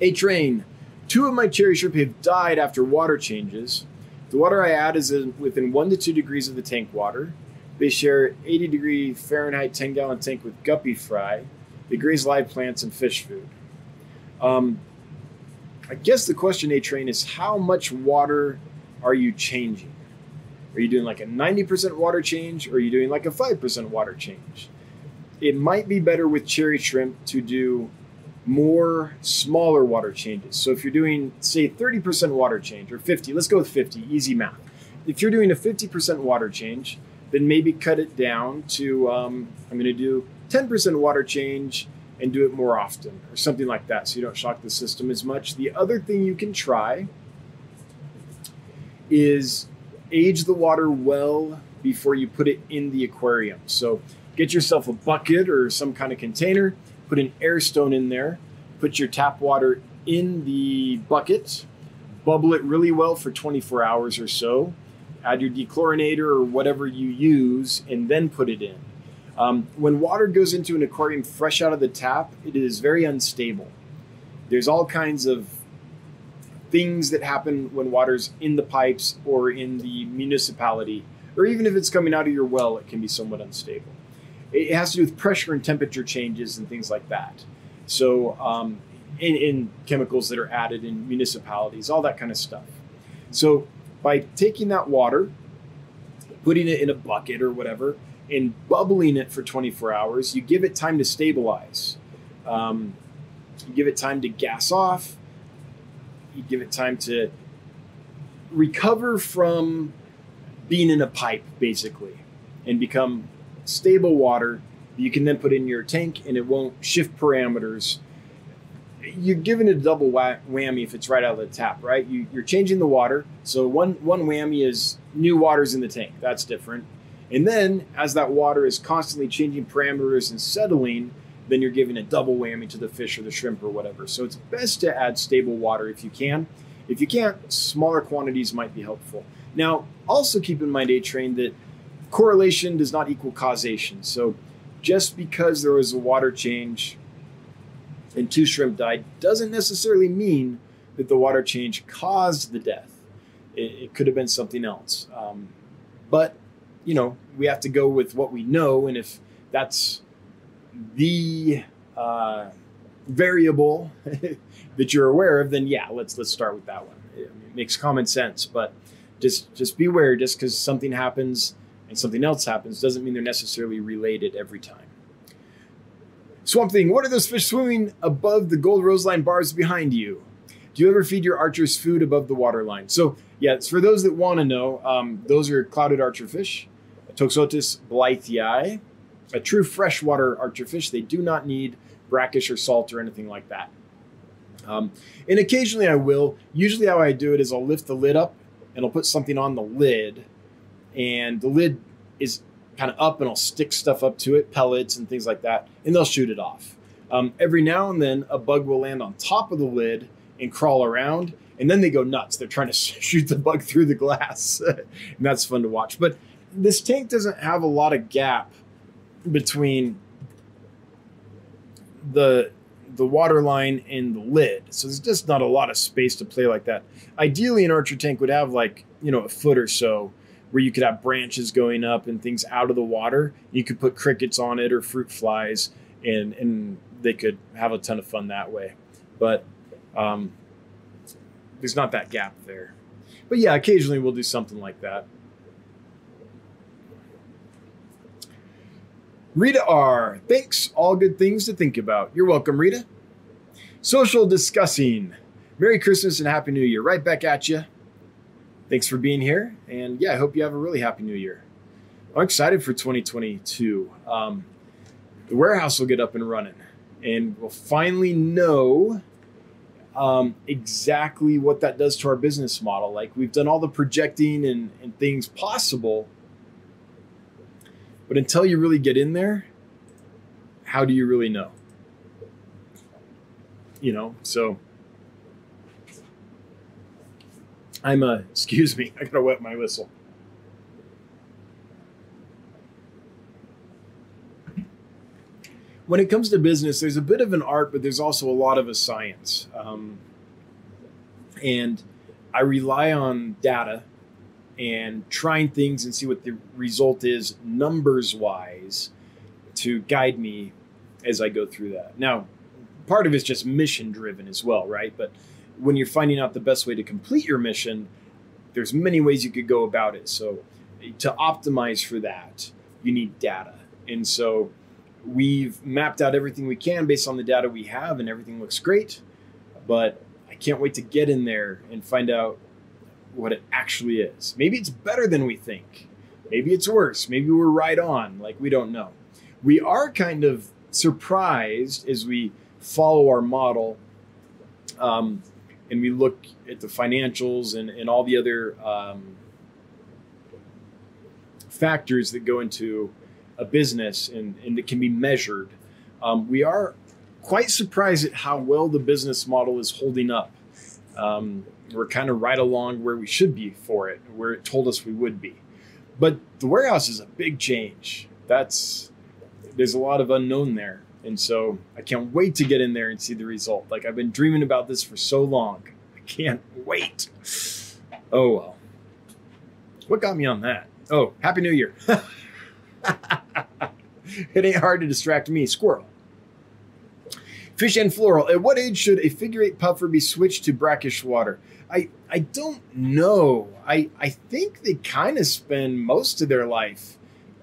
Speaker 1: A train. Two of my cherry shrimp have died after water changes. The water I add is within one to two degrees of the tank water. They share 80 degree Fahrenheit 10 gallon tank with guppy fry. They graze live plants and fish food. Um, I guess the question, A train, is how much water are you changing? Are you doing like a 90% water change or are you doing like a 5% water change? It might be better with cherry shrimp to do more smaller water changes. So if you're doing, say, 30% water change or 50, let's go with 50, easy math. If you're doing a 50% water change, then maybe cut it down to, um, I'm going to do 10% water change and do it more often or something like that so you don't shock the system as much. The other thing you can try is age the water well before you put it in the aquarium. So Get yourself a bucket or some kind of container, put an air stone in there, put your tap water in the bucket, bubble it really well for 24 hours or so, add your dechlorinator or whatever you use, and then put it in. Um, when water goes into an aquarium fresh out of the tap, it is very unstable. There's all kinds of things that happen when water's in the pipes or in the municipality, or even if it's coming out of your well, it can be somewhat unstable it has to do with pressure and temperature changes and things like that. So, um, in, in, chemicals that are added in municipalities, all that kind of stuff. So, by taking that water, putting it in a bucket or whatever, and bubbling it for 24 hours, you give it time to stabilize. Um, you give it time to gas off. You give it time to recover from being in a pipe basically and become stable water you can then put in your tank and it won't shift parameters. You're giving it a double whammy if it's right out of the tap right? You, are changing the water. So one one whammy is new water's in the tank. That's different. And then as that water is constantly changing parameters and settling then you're giving a double whammy to the fish or the shrimp or whatever. So it's best to add stable water if you can. If you can't smaller quantities might be helpful. Now also keep in mind a train that correlation does not equal causation so just because there was a water change and two shrimp died doesn't necessarily mean that the water change caused the death. It, it could have been something else. Um, but, you know, we have to go with what we know. And if that's the uh, variable that you're aware of, then yeah, let's let's start with that one. It, makes common sense, but just just beware. Just because something happens and something else happens doesn't mean they're necessarily related every time. Swamp Thing, what are those fish swimming above the gold rose line bars behind you? Do you ever feed your archers food above the water line? So, yeah, it's for those that want to know, um, those are clouded archer fish, Toxotes blythii, a true freshwater archer fish. They do not need brackish or salt or anything like that. Um, and occasionally I will. Usually, how I do it is I'll lift the lid up and I'll put something on the lid and the lid is kind of up and I'll stick stuff up to it, pellets and things like that, and they'll shoot it off. Um, every now and then, a bug will land on top of the lid and crawl around, and then they go nuts. They're trying to shoot the bug through the glass, and that's fun to watch. But this tank doesn't have a lot of gap between the the water line and the lid. So there's just not a lot of space to play like that. Ideally, an archer tank would have like, you know, a foot or so where you could have branches going up and things out of the water. You could put crickets on it or fruit flies, and and they could have a ton of fun that way. But um, there's not that gap there. But yeah, occasionally we'll do something like that. Rita R. Thanks. All good things to think about. You're welcome, Rita. Social discussing. Merry Christmas and Happy New Year. Right back at you thanks for being here. And yeah, I hope you have a really happy new year. I'm excited for 2022. Um, the warehouse will get up and running, and we'll finally know um, exactly what that does to our business model. Like we've done all the projecting and, and things possible, but until you really get in there, how do you really know? You know, so I'm a, excuse me, I gotta wet my whistle. When it comes to business, there's a bit of an art, but there's also a lot of a science. Um, and I rely on data and trying things and see what the result is numbers wise to guide me as I go through that. Now, part of it's just mission driven as well, right? But when you're finding out the best way to complete your mission, there's many ways you could go about it. So to optimize for that, you need data. And so we've mapped out everything we can based on the data we have and everything looks great. But I can't wait to get in there and find out what it actually is. Maybe it's better than we think. Maybe it's worse. Maybe we're right on. Like we don't know. We are kind of surprised as we follow our model um, and we look at the financials and, and all the other um, factors that go into a business and, and that can be measured, um, we are quite surprised at how well the business model is holding up. Um, we're kind of right along where we should be for it, where it told us we would be. But the warehouse is a big change. That's there's a lot of unknown there. And so I can't wait to get in there and see the result. Like I've been dreaming about this for so long. I can't wait. Oh well. What got me on that? Oh, Happy New Year. it ain't hard to distract me, squirrel. Fish and floral. At what age should a figure eight puffer be switched to brackish water? I I don't know. I I think they kind of spend most of their life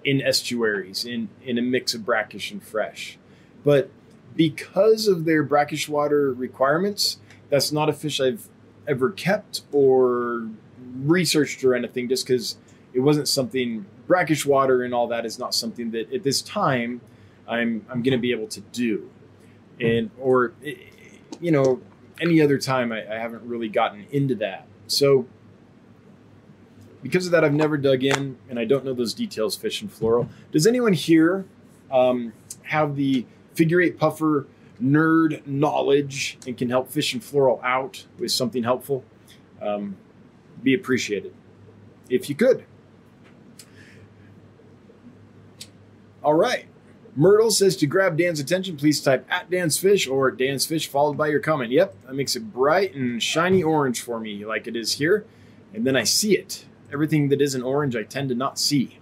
Speaker 1: in estuaries in in a mix of brackish and fresh. But because of their brackish water requirements, that's not a fish I've ever kept or researched or anything, just because it wasn't something brackish water and all that is not something that at this time I'm I'm going to be able to do, and or you know any other time I, I haven't really gotten into that. So because of that, I've never dug in and I don't know those details. Fish and floral. Does anyone here um, have the figure eight puffer nerd knowledge and can help fish and floral out with something helpful? Um, be appreciated if you could. All right. Myrtle says to grab Dan's attention, please type at Dan's Fish or Dan's Fish followed by your comment. Yep, that makes it bright and shiny orange for me, like it is here. And then I see it. Everything that isn't orange, I tend to not see.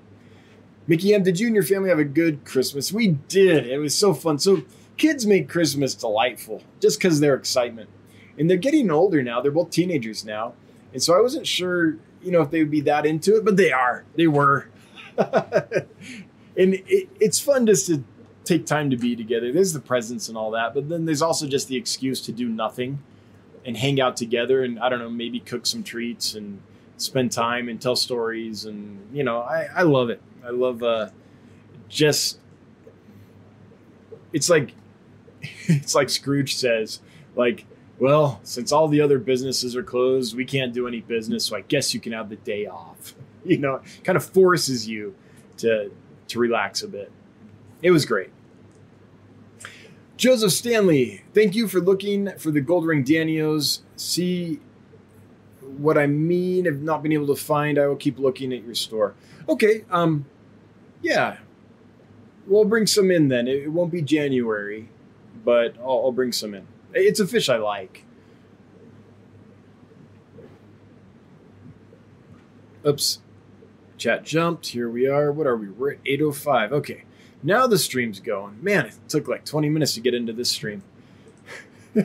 Speaker 1: Mikey M, did you and your family have a good Christmas? We did. It was so fun. So, kids make Christmas delightful just because their excitement. And they're getting older now. They're both teenagers now. And so I wasn't sure, you know, if they would be that into it, but they are. They were. and it, it's fun just to take time to be together. There's the presents and all that, but then there's also just the excuse to do nothing and hang out together and I don't know, maybe cook some treats and spend time and tell stories and you know, I, I love it. I love uh just it's like it's like Scrooge says, like, well, since all the other businesses are closed, we can't do any business, so I guess you can have the day off. You know, kind of forces you to to relax a bit. It was great. Joseph Stanley, thank you for looking for the gold ring Danios. See what I mean of not being able to find. I will keep looking at your store. Okay, um, yeah, we'll bring some in then. It, won't be January, but I'll, I'll bring some in. It's a fish I like. Oops. Chat jumped. Here we are. What are we? We're at 8.05. Okay. Now the stream's going. Man, it took like 20 minutes to get into this stream.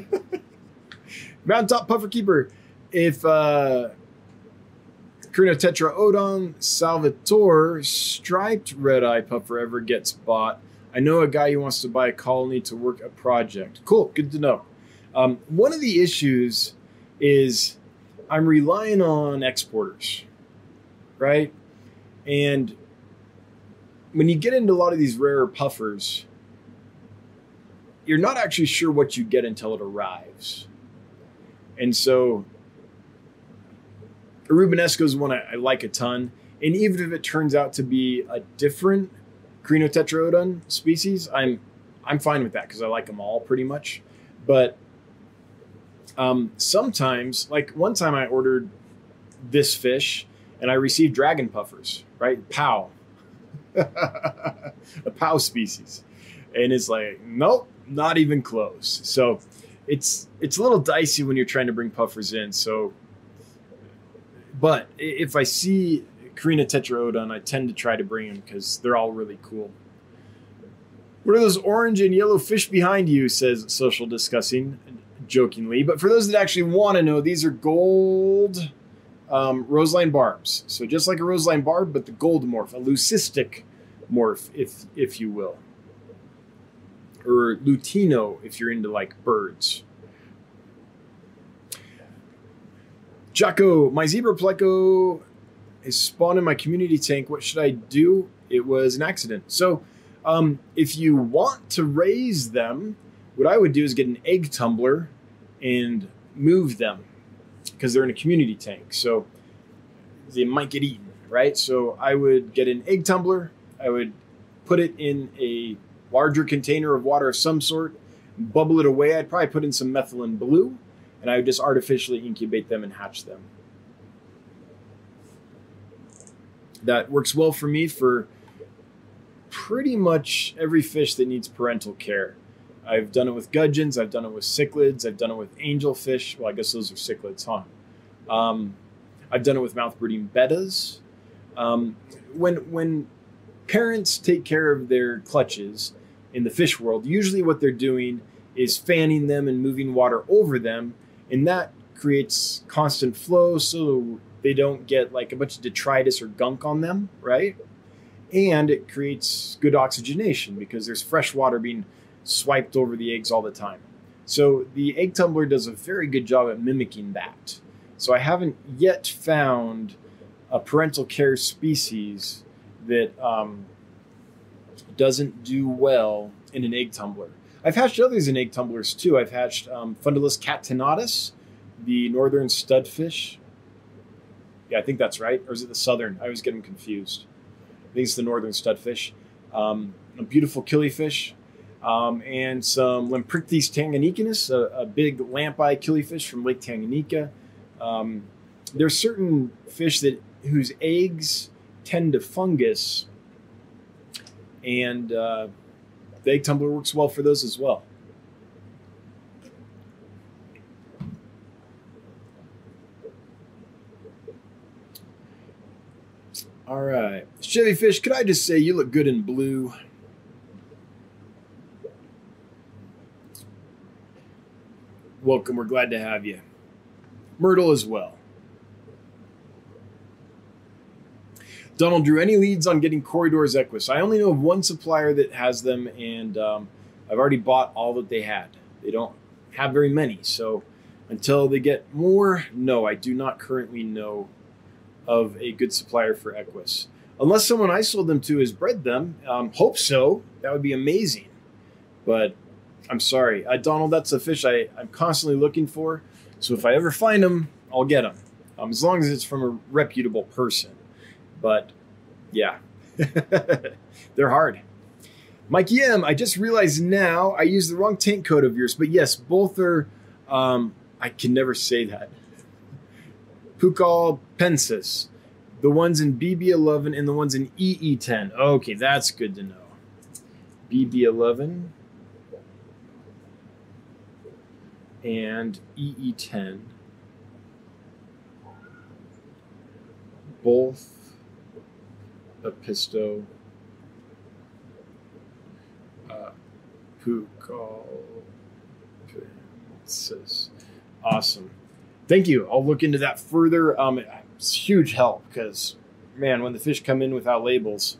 Speaker 1: Mountaintop Puffer Keeper. If uh Carino Tetra Odon Salvatore striped red eye puffer ever gets bought, I know a guy who wants to buy a colony to work a project. Cool, good to know. Um, one of the issues is I'm relying on exporters, right? And when you get into a lot of these rarer puffers, you're not actually sure what you get until it arrives. And so irrubesco is one I, I, like a ton. And even if it turns out to be a different Carinotetraodon species, I'm I'm fine with that because I like them all pretty much. But um, sometimes, like one time I ordered this fish and I received dragon puffers, right? Pow. a Pao species. And it's like, nope, not even close. So it's it's a little dicey when you're trying to bring puffers in. So but if I see Carinotetraodon, I tend to try to bring them because they're all really cool. What are those orange and yellow fish behind you? says Social Discussing jokingly. But for those that actually want to know, these are gold um, roseline barbs. So just like a roseline barb, but the gold morph, a leucistic morph, if if you will, or lutino if you're into like birds. Jocko, my zebra pleco is spawned in my community tank. What should I do? It was an accident. So, um, if you want to raise them, what I would do is get an egg tumbler and move them because they're in a community tank. So they might get eaten, right? So I would get an egg tumbler, I would put it in a larger container of water of some sort, bubble it away. I'd probably put in some methylene blue, and I would just artificially incubate them and hatch them. That works well for me for pretty much every fish that needs parental care. I've done it with gudgeons, I've done it with cichlids, I've done it with angelfish. Well, I guess those are cichlids, huh? Um, I've done it with mouth breeding bettas. Um, when when parents take care of their clutches in the fish world, usually what they're doing is fanning them and moving water over them, and that creates constant flow so they don't get like a bunch of detritus or gunk on them, right? And it creates good oxygenation because there's fresh water being swiped over the eggs all the time. So the egg tumbler does a very good job at mimicking that. So I haven't yet found a parental care species that um, doesn't do well in an egg tumbler. I've hatched others in egg tumblers too. I've hatched um, Fundulus catenatus, the northern studfish. Yeah, I think that's right. Or is it the southern? I always get them confused. I think it's the northern studfish. Um, a beautiful killifish. Um, and some Lamprichthys tanganicanus, a, a big lamp-eye killifish from Lake Tanganyika. Um, there's certain fish that whose eggs tend to fungus, and uh, the egg tumbler works well for those as well. All right, Chevy Fish, could I just say you look good in blue? Welcome, we're glad to have you. Myrtle as well. Donald Drew, any leads on getting Corydoras eques? I only know of one supplier that has them, and um, I've already bought all that they had. They don't have very many, so until they get more, no, I do not currently know of a good supplier for Equus. Unless someone I sold them to has bred them, um, hope so. That would be amazing. But I'm sorry, uh, Donald. That's a fish I, I'm constantly looking for. So if I ever find them, I'll get them, um, as long as it's from a reputable person. But yeah, they're hard. Mikey I just realized now I used the wrong tank code of yours, but yes, both are. Um, I can never say that. Pukal pensis, the ones in BB11 and the ones in EE10. Okay, that's good to know. BB11 and EE10. Both Apisto, uh. Awesome. Thank you. I'll look into that further. Um, it's huge help because, man, when the fish come in without labels,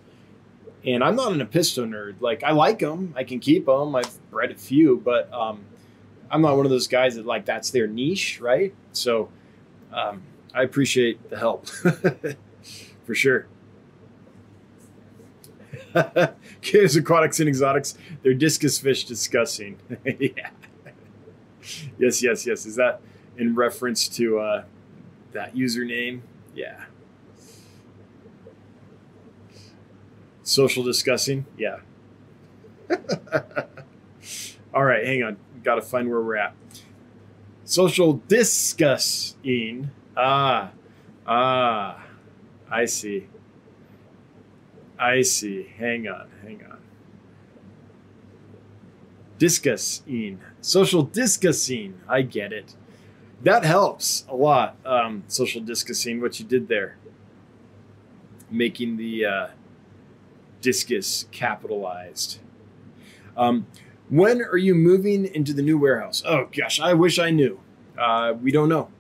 Speaker 1: and I'm not an Apisto nerd. Like I like them, I can keep them. I've bred a few, but um, I'm not one of those guys that like that's their niche, right? So um, I appreciate the help for sure. Kids, aquatics and exotics, they're discus fish discussing. yeah. Yes, yes, yes. Is that in reference to uh, that username? Yeah. Social discussing? Yeah. All right, hang on. Got to find where we're at. Social discussing. Ah, ah, I see. I see. Hang on, hang on. Discussing. Social discussing. I get it. That helps a lot. Um, social discussing, what you did there. Making the uh, discus capitalized. Um, when are you moving into the new warehouse? Oh gosh, I wish I knew. Uh, we don't know.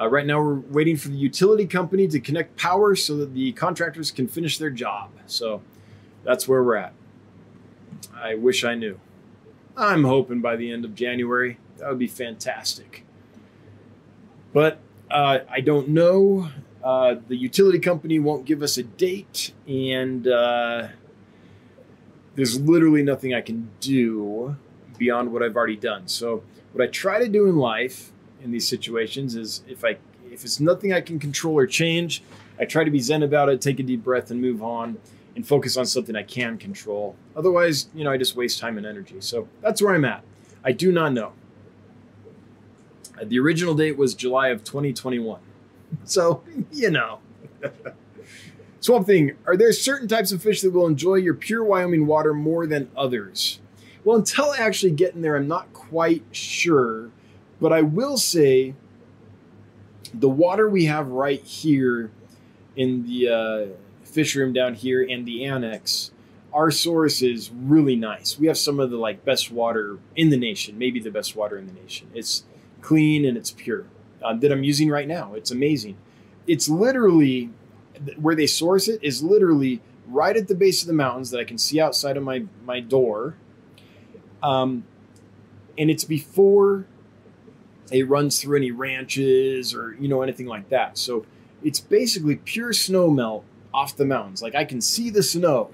Speaker 1: Uh, right now, we're waiting for the utility company to connect power so that the contractors can finish their job. So that's where we're at. I wish I knew. I'm hoping by the end of January. That would be fantastic. But uh, I don't know. Uh, the utility company won't give us a date, and uh, there's literally nothing I can do beyond what I've already done. So, what I try to do in life in these situations is if I if it's nothing I can control or change, I try to be zen about it, take a deep breath, and move on, and focus on something I can control. Otherwise, you know, I just waste time and energy. So that's where I'm at. I do not know. The original date was July of 2021. So, you know. Swamp Thing, are there certain types of fish that will enjoy your pure Wyoming water more than others? Well, until I actually get in there, I'm not quite sure. But I will say the water we have right here in the uh, fish room down here and the annex, our source is really nice. We have some of the like best water in the nation, maybe the best water in the nation. It's clean and it's pure uh, that I'm using right now. It's amazing. It's literally where they source it is literally right at the base of the mountains that I can see outside of my my door. Um, and it's before it runs through any ranches or you know anything like that. So it's basically pure snow melt off the mountains. Like I can see the snow,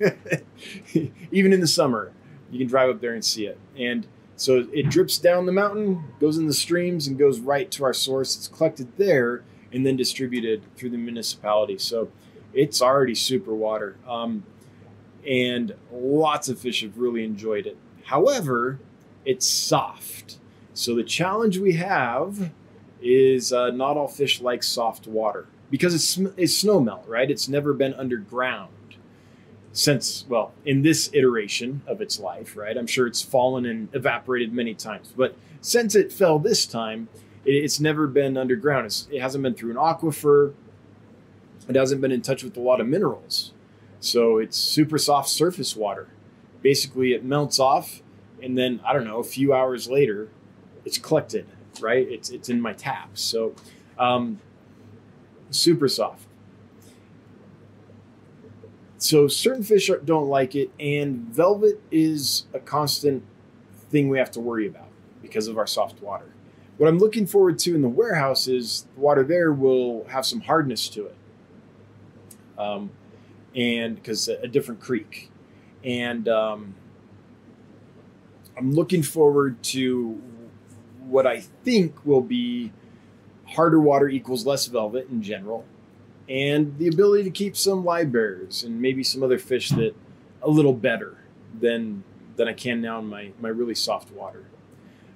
Speaker 1: even in the summer. You can drive up there and see it. And so it drips down the mountain, goes in the streams, and goes right to our source. It's collected there and then distributed through the municipality. So it's already super water. Um, and lots of fish have really enjoyed it. However, it's soft. So the challenge we have is uh, not all fish like soft water because it's, it's snow melt, right? It's never been underground since, well, in this iteration of its life, right? I'm sure it's fallen and evaporated many times, but since it fell this time, it, it's never been underground. It's, it hasn't been through an aquifer. It hasn't been in touch with a lot of minerals. So it's super soft surface water. Basically, it melts off, and then, I don't know, a few hours later, it's collected, right? It's, it's in my taps. So, um, super soft. So certain fish don't like it, and velvet is a constant thing we have to worry about because of our soft water. What I'm looking forward to in the warehouse is the water there will have some hardness to it, um, and because a different creek, and um, I'm looking forward to what I think will be harder water equals less velvet in general, and the ability to keep some live bears and maybe some other fish that a little better than than I can now in my my really soft water.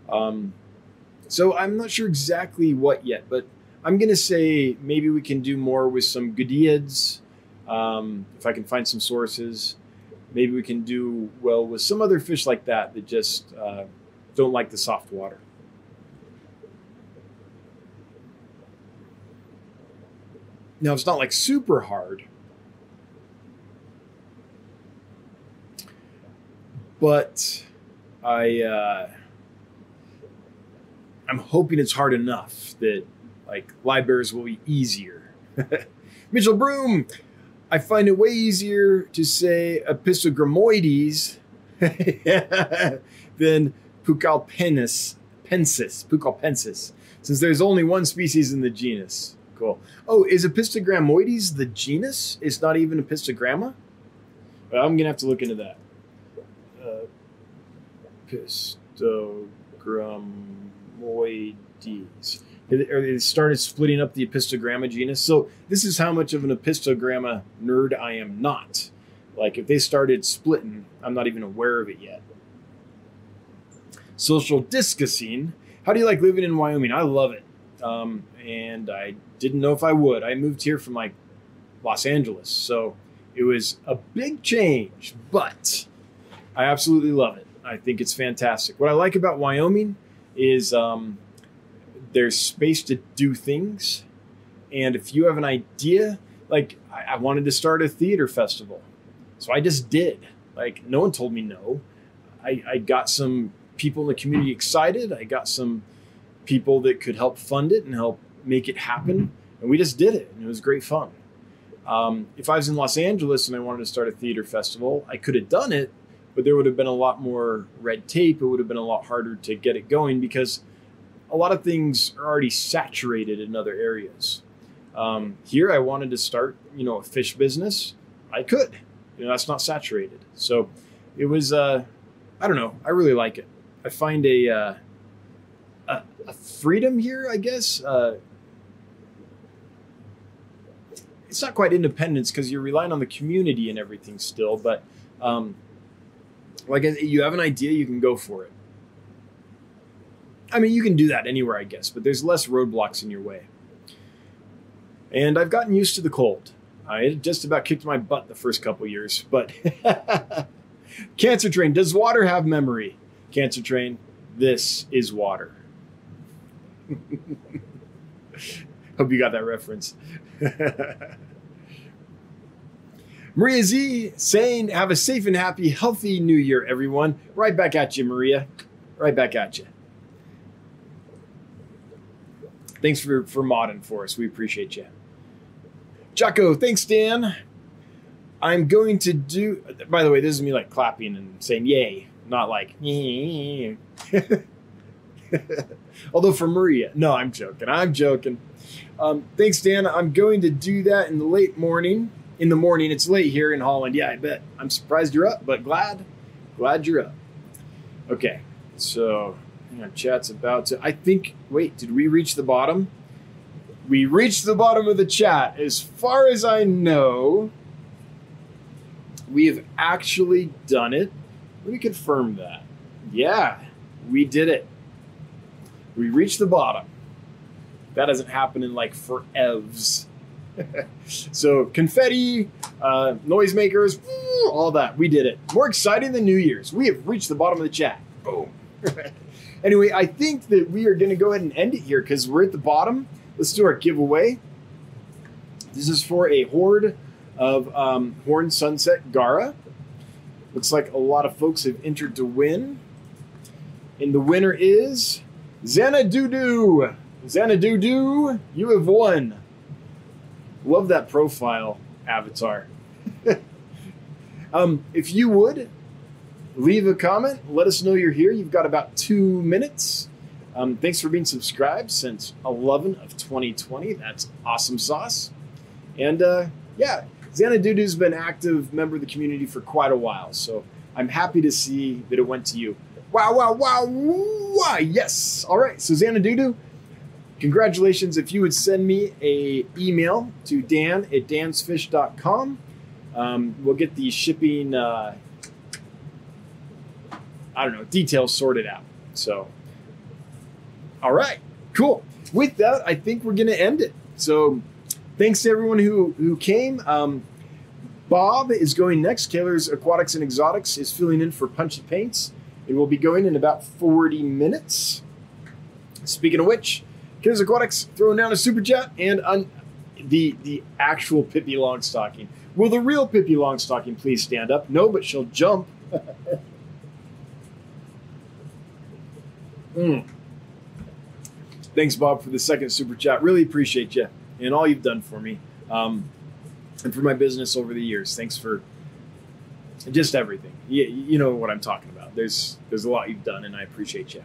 Speaker 1: Um, so I'm not sure exactly what yet, but I'm gonna say maybe we can do more with some Goodeids, um, if I can find some sources. Maybe we can do well with some other fish like that that just uh, don't like the soft water. Now it's not like super hard, but I uh, I'm hoping it's hard enough that like bears will be easier. Mitchell Broom, I find it way easier to say Apistogrammoides than Pucallpaensis, pensis, Pucallpaensis, since there's only one species in the genus. Cool. Oh, is Apistogrammoides the genus? It's not even Apistogramma? Well, I'm going to have to look into that. Uh, Apistogrammoides. They started splitting up the Apistogramma genus. So this is how much of an Apistogramma nerd I am not. Like if they started splitting, I'm not even aware of it yet. Social discussing. How do you like living in Wyoming? I love it. Um, and I didn't know if I would. I moved here from like Los Angeles, so it was a big change, but I absolutely love it. I think it's fantastic. What I like about Wyoming is um, there's space to do things, and if you have an idea, like I, I wanted to start a theater festival, so I just did. Like no one told me no. I, I got some people in the community excited. I got some people that could help fund it and help make it happen. And we just did it, and it was great fun. Um, if I was in Los Angeles and I wanted to start a theater festival, I could have done it, but there would have been a lot more red tape. It would have been a lot harder to get it going because a lot of things are already saturated in other areas. Um, here, I wanted to start, you know, a fish business. I could, you know, that's not saturated. So it was, uh, I don't know, I really like it. I find a, uh, a, freedom here, I guess. Uh, it's not quite independence because you're relying on the community and everything still, but um, like you have an idea, you can go for it. I mean, you can do that anywhere, I guess, but there's less roadblocks in your way. And I've gotten used to the cold. I just about kicked my butt the first couple years, but Cancer Train, does water have memory? Cancer Train, this is water. Hope you got that reference. Maria Z saying, Have a safe and happy, healthy new year, everyone. Right back at you, Maria. Right back at you. Thanks for, for modding for us. We appreciate you. Jocko, thanks, Dan. I'm going to do, by the way, this is me like clapping and saying yay, not like, Although for Maria, no, I'm joking. I'm joking. Um, thanks, Dan. I'm going to do that in the late morning. In the morning, it's late here in Holland. Yeah, I bet. I'm surprised you're up, but glad, glad you're up. Okay, so hang on, chat's about to. I think. Wait, did we reach the bottom? We reached the bottom of the chat. As far as I know, we have actually done it. Let me confirm that. Yeah, we did it. We reach the bottom. That doesn't happen in like forevs. so confetti, uh, noisemakers, all that. We did it. More exciting than New Year's. We have reached the bottom of the chat. Boom. anyway, I think that we are going to go ahead and end it here because we're at the bottom. Let's do our giveaway. This is for a horde of um, Horn Sunset Garra. Looks like a lot of folks have entered to win. And the winner is Xanadudu. Xanadudu, you have won. Love that profile avatar. um, if you would, leave a comment. Let us know you're here. You've got about two minutes. Um, thanks for being subscribed since 11 of 2020. That's awesome sauce. And uh, yeah, Xanadudu's been active member of the community for quite a while, so I'm happy to see that it went to you. Wow, wow, wow, wow, yes. All right, so Xanadudu, congratulations. If you would send me a email to dan at dansfish.com, um, we'll get the shipping, uh, I don't know, details sorted out. So, all right, cool. With that, I think we're going to end it. So, thanks to everyone who who came. Um, Bob is going next. Kaler's Aquatics and Exotics is filling in for Punchy Paints. It will be going in about 40 minutes. Speaking of which, Kaler's Aquatics throwing down a super chat and un- the the actual Pippi Longstocking. Will the real Pippi Longstocking please stand up? No, but she'll jump. mm. Thanks, Bob, for the second super chat. Really appreciate you and all you've done for me um, and for my business over the years. Thanks for just everything. You, you know what I'm talking about. There's there's a lot you've done, and I appreciate you.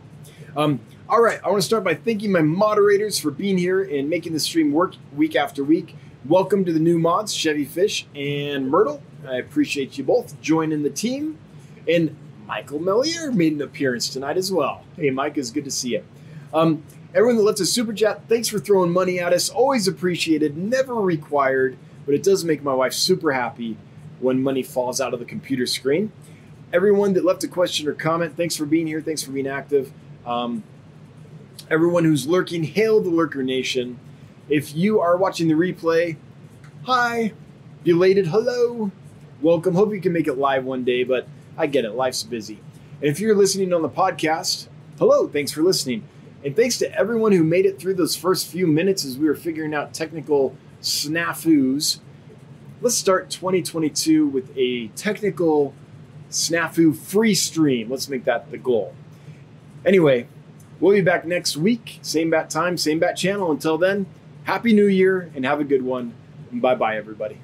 Speaker 1: Um, all right, I want to start by thanking my moderators for being here and making the stream work week after week. Welcome to the new mods, Chevy Fish and Myrtle. I appreciate you both joining the team. And Michael Melier made an appearance tonight as well. Hey, Mike, it's good to see you. Um, Everyone that left a super chat, thanks for throwing money at us. Always appreciated, never required, but it does make my wife super happy when money falls out of the computer screen. Everyone that left a question or comment, thanks for being here. Thanks for being active. Um, everyone who's lurking, hail the Lurker Nation. If you are watching the replay, hi, belated hello, welcome. Hope you can make it live one day, but I get it, life's busy. And if you're listening on the podcast, hello, thanks for listening. And thanks to everyone who made it through those first few minutes as we were figuring out technical snafus. Let's start 2022 with a technical snafu free stream. Let's make that the goal. Anyway, we'll be back next week. Same bat time, same bat channel. Until then, Happy New Year and have a good one. Bye bye, everybody.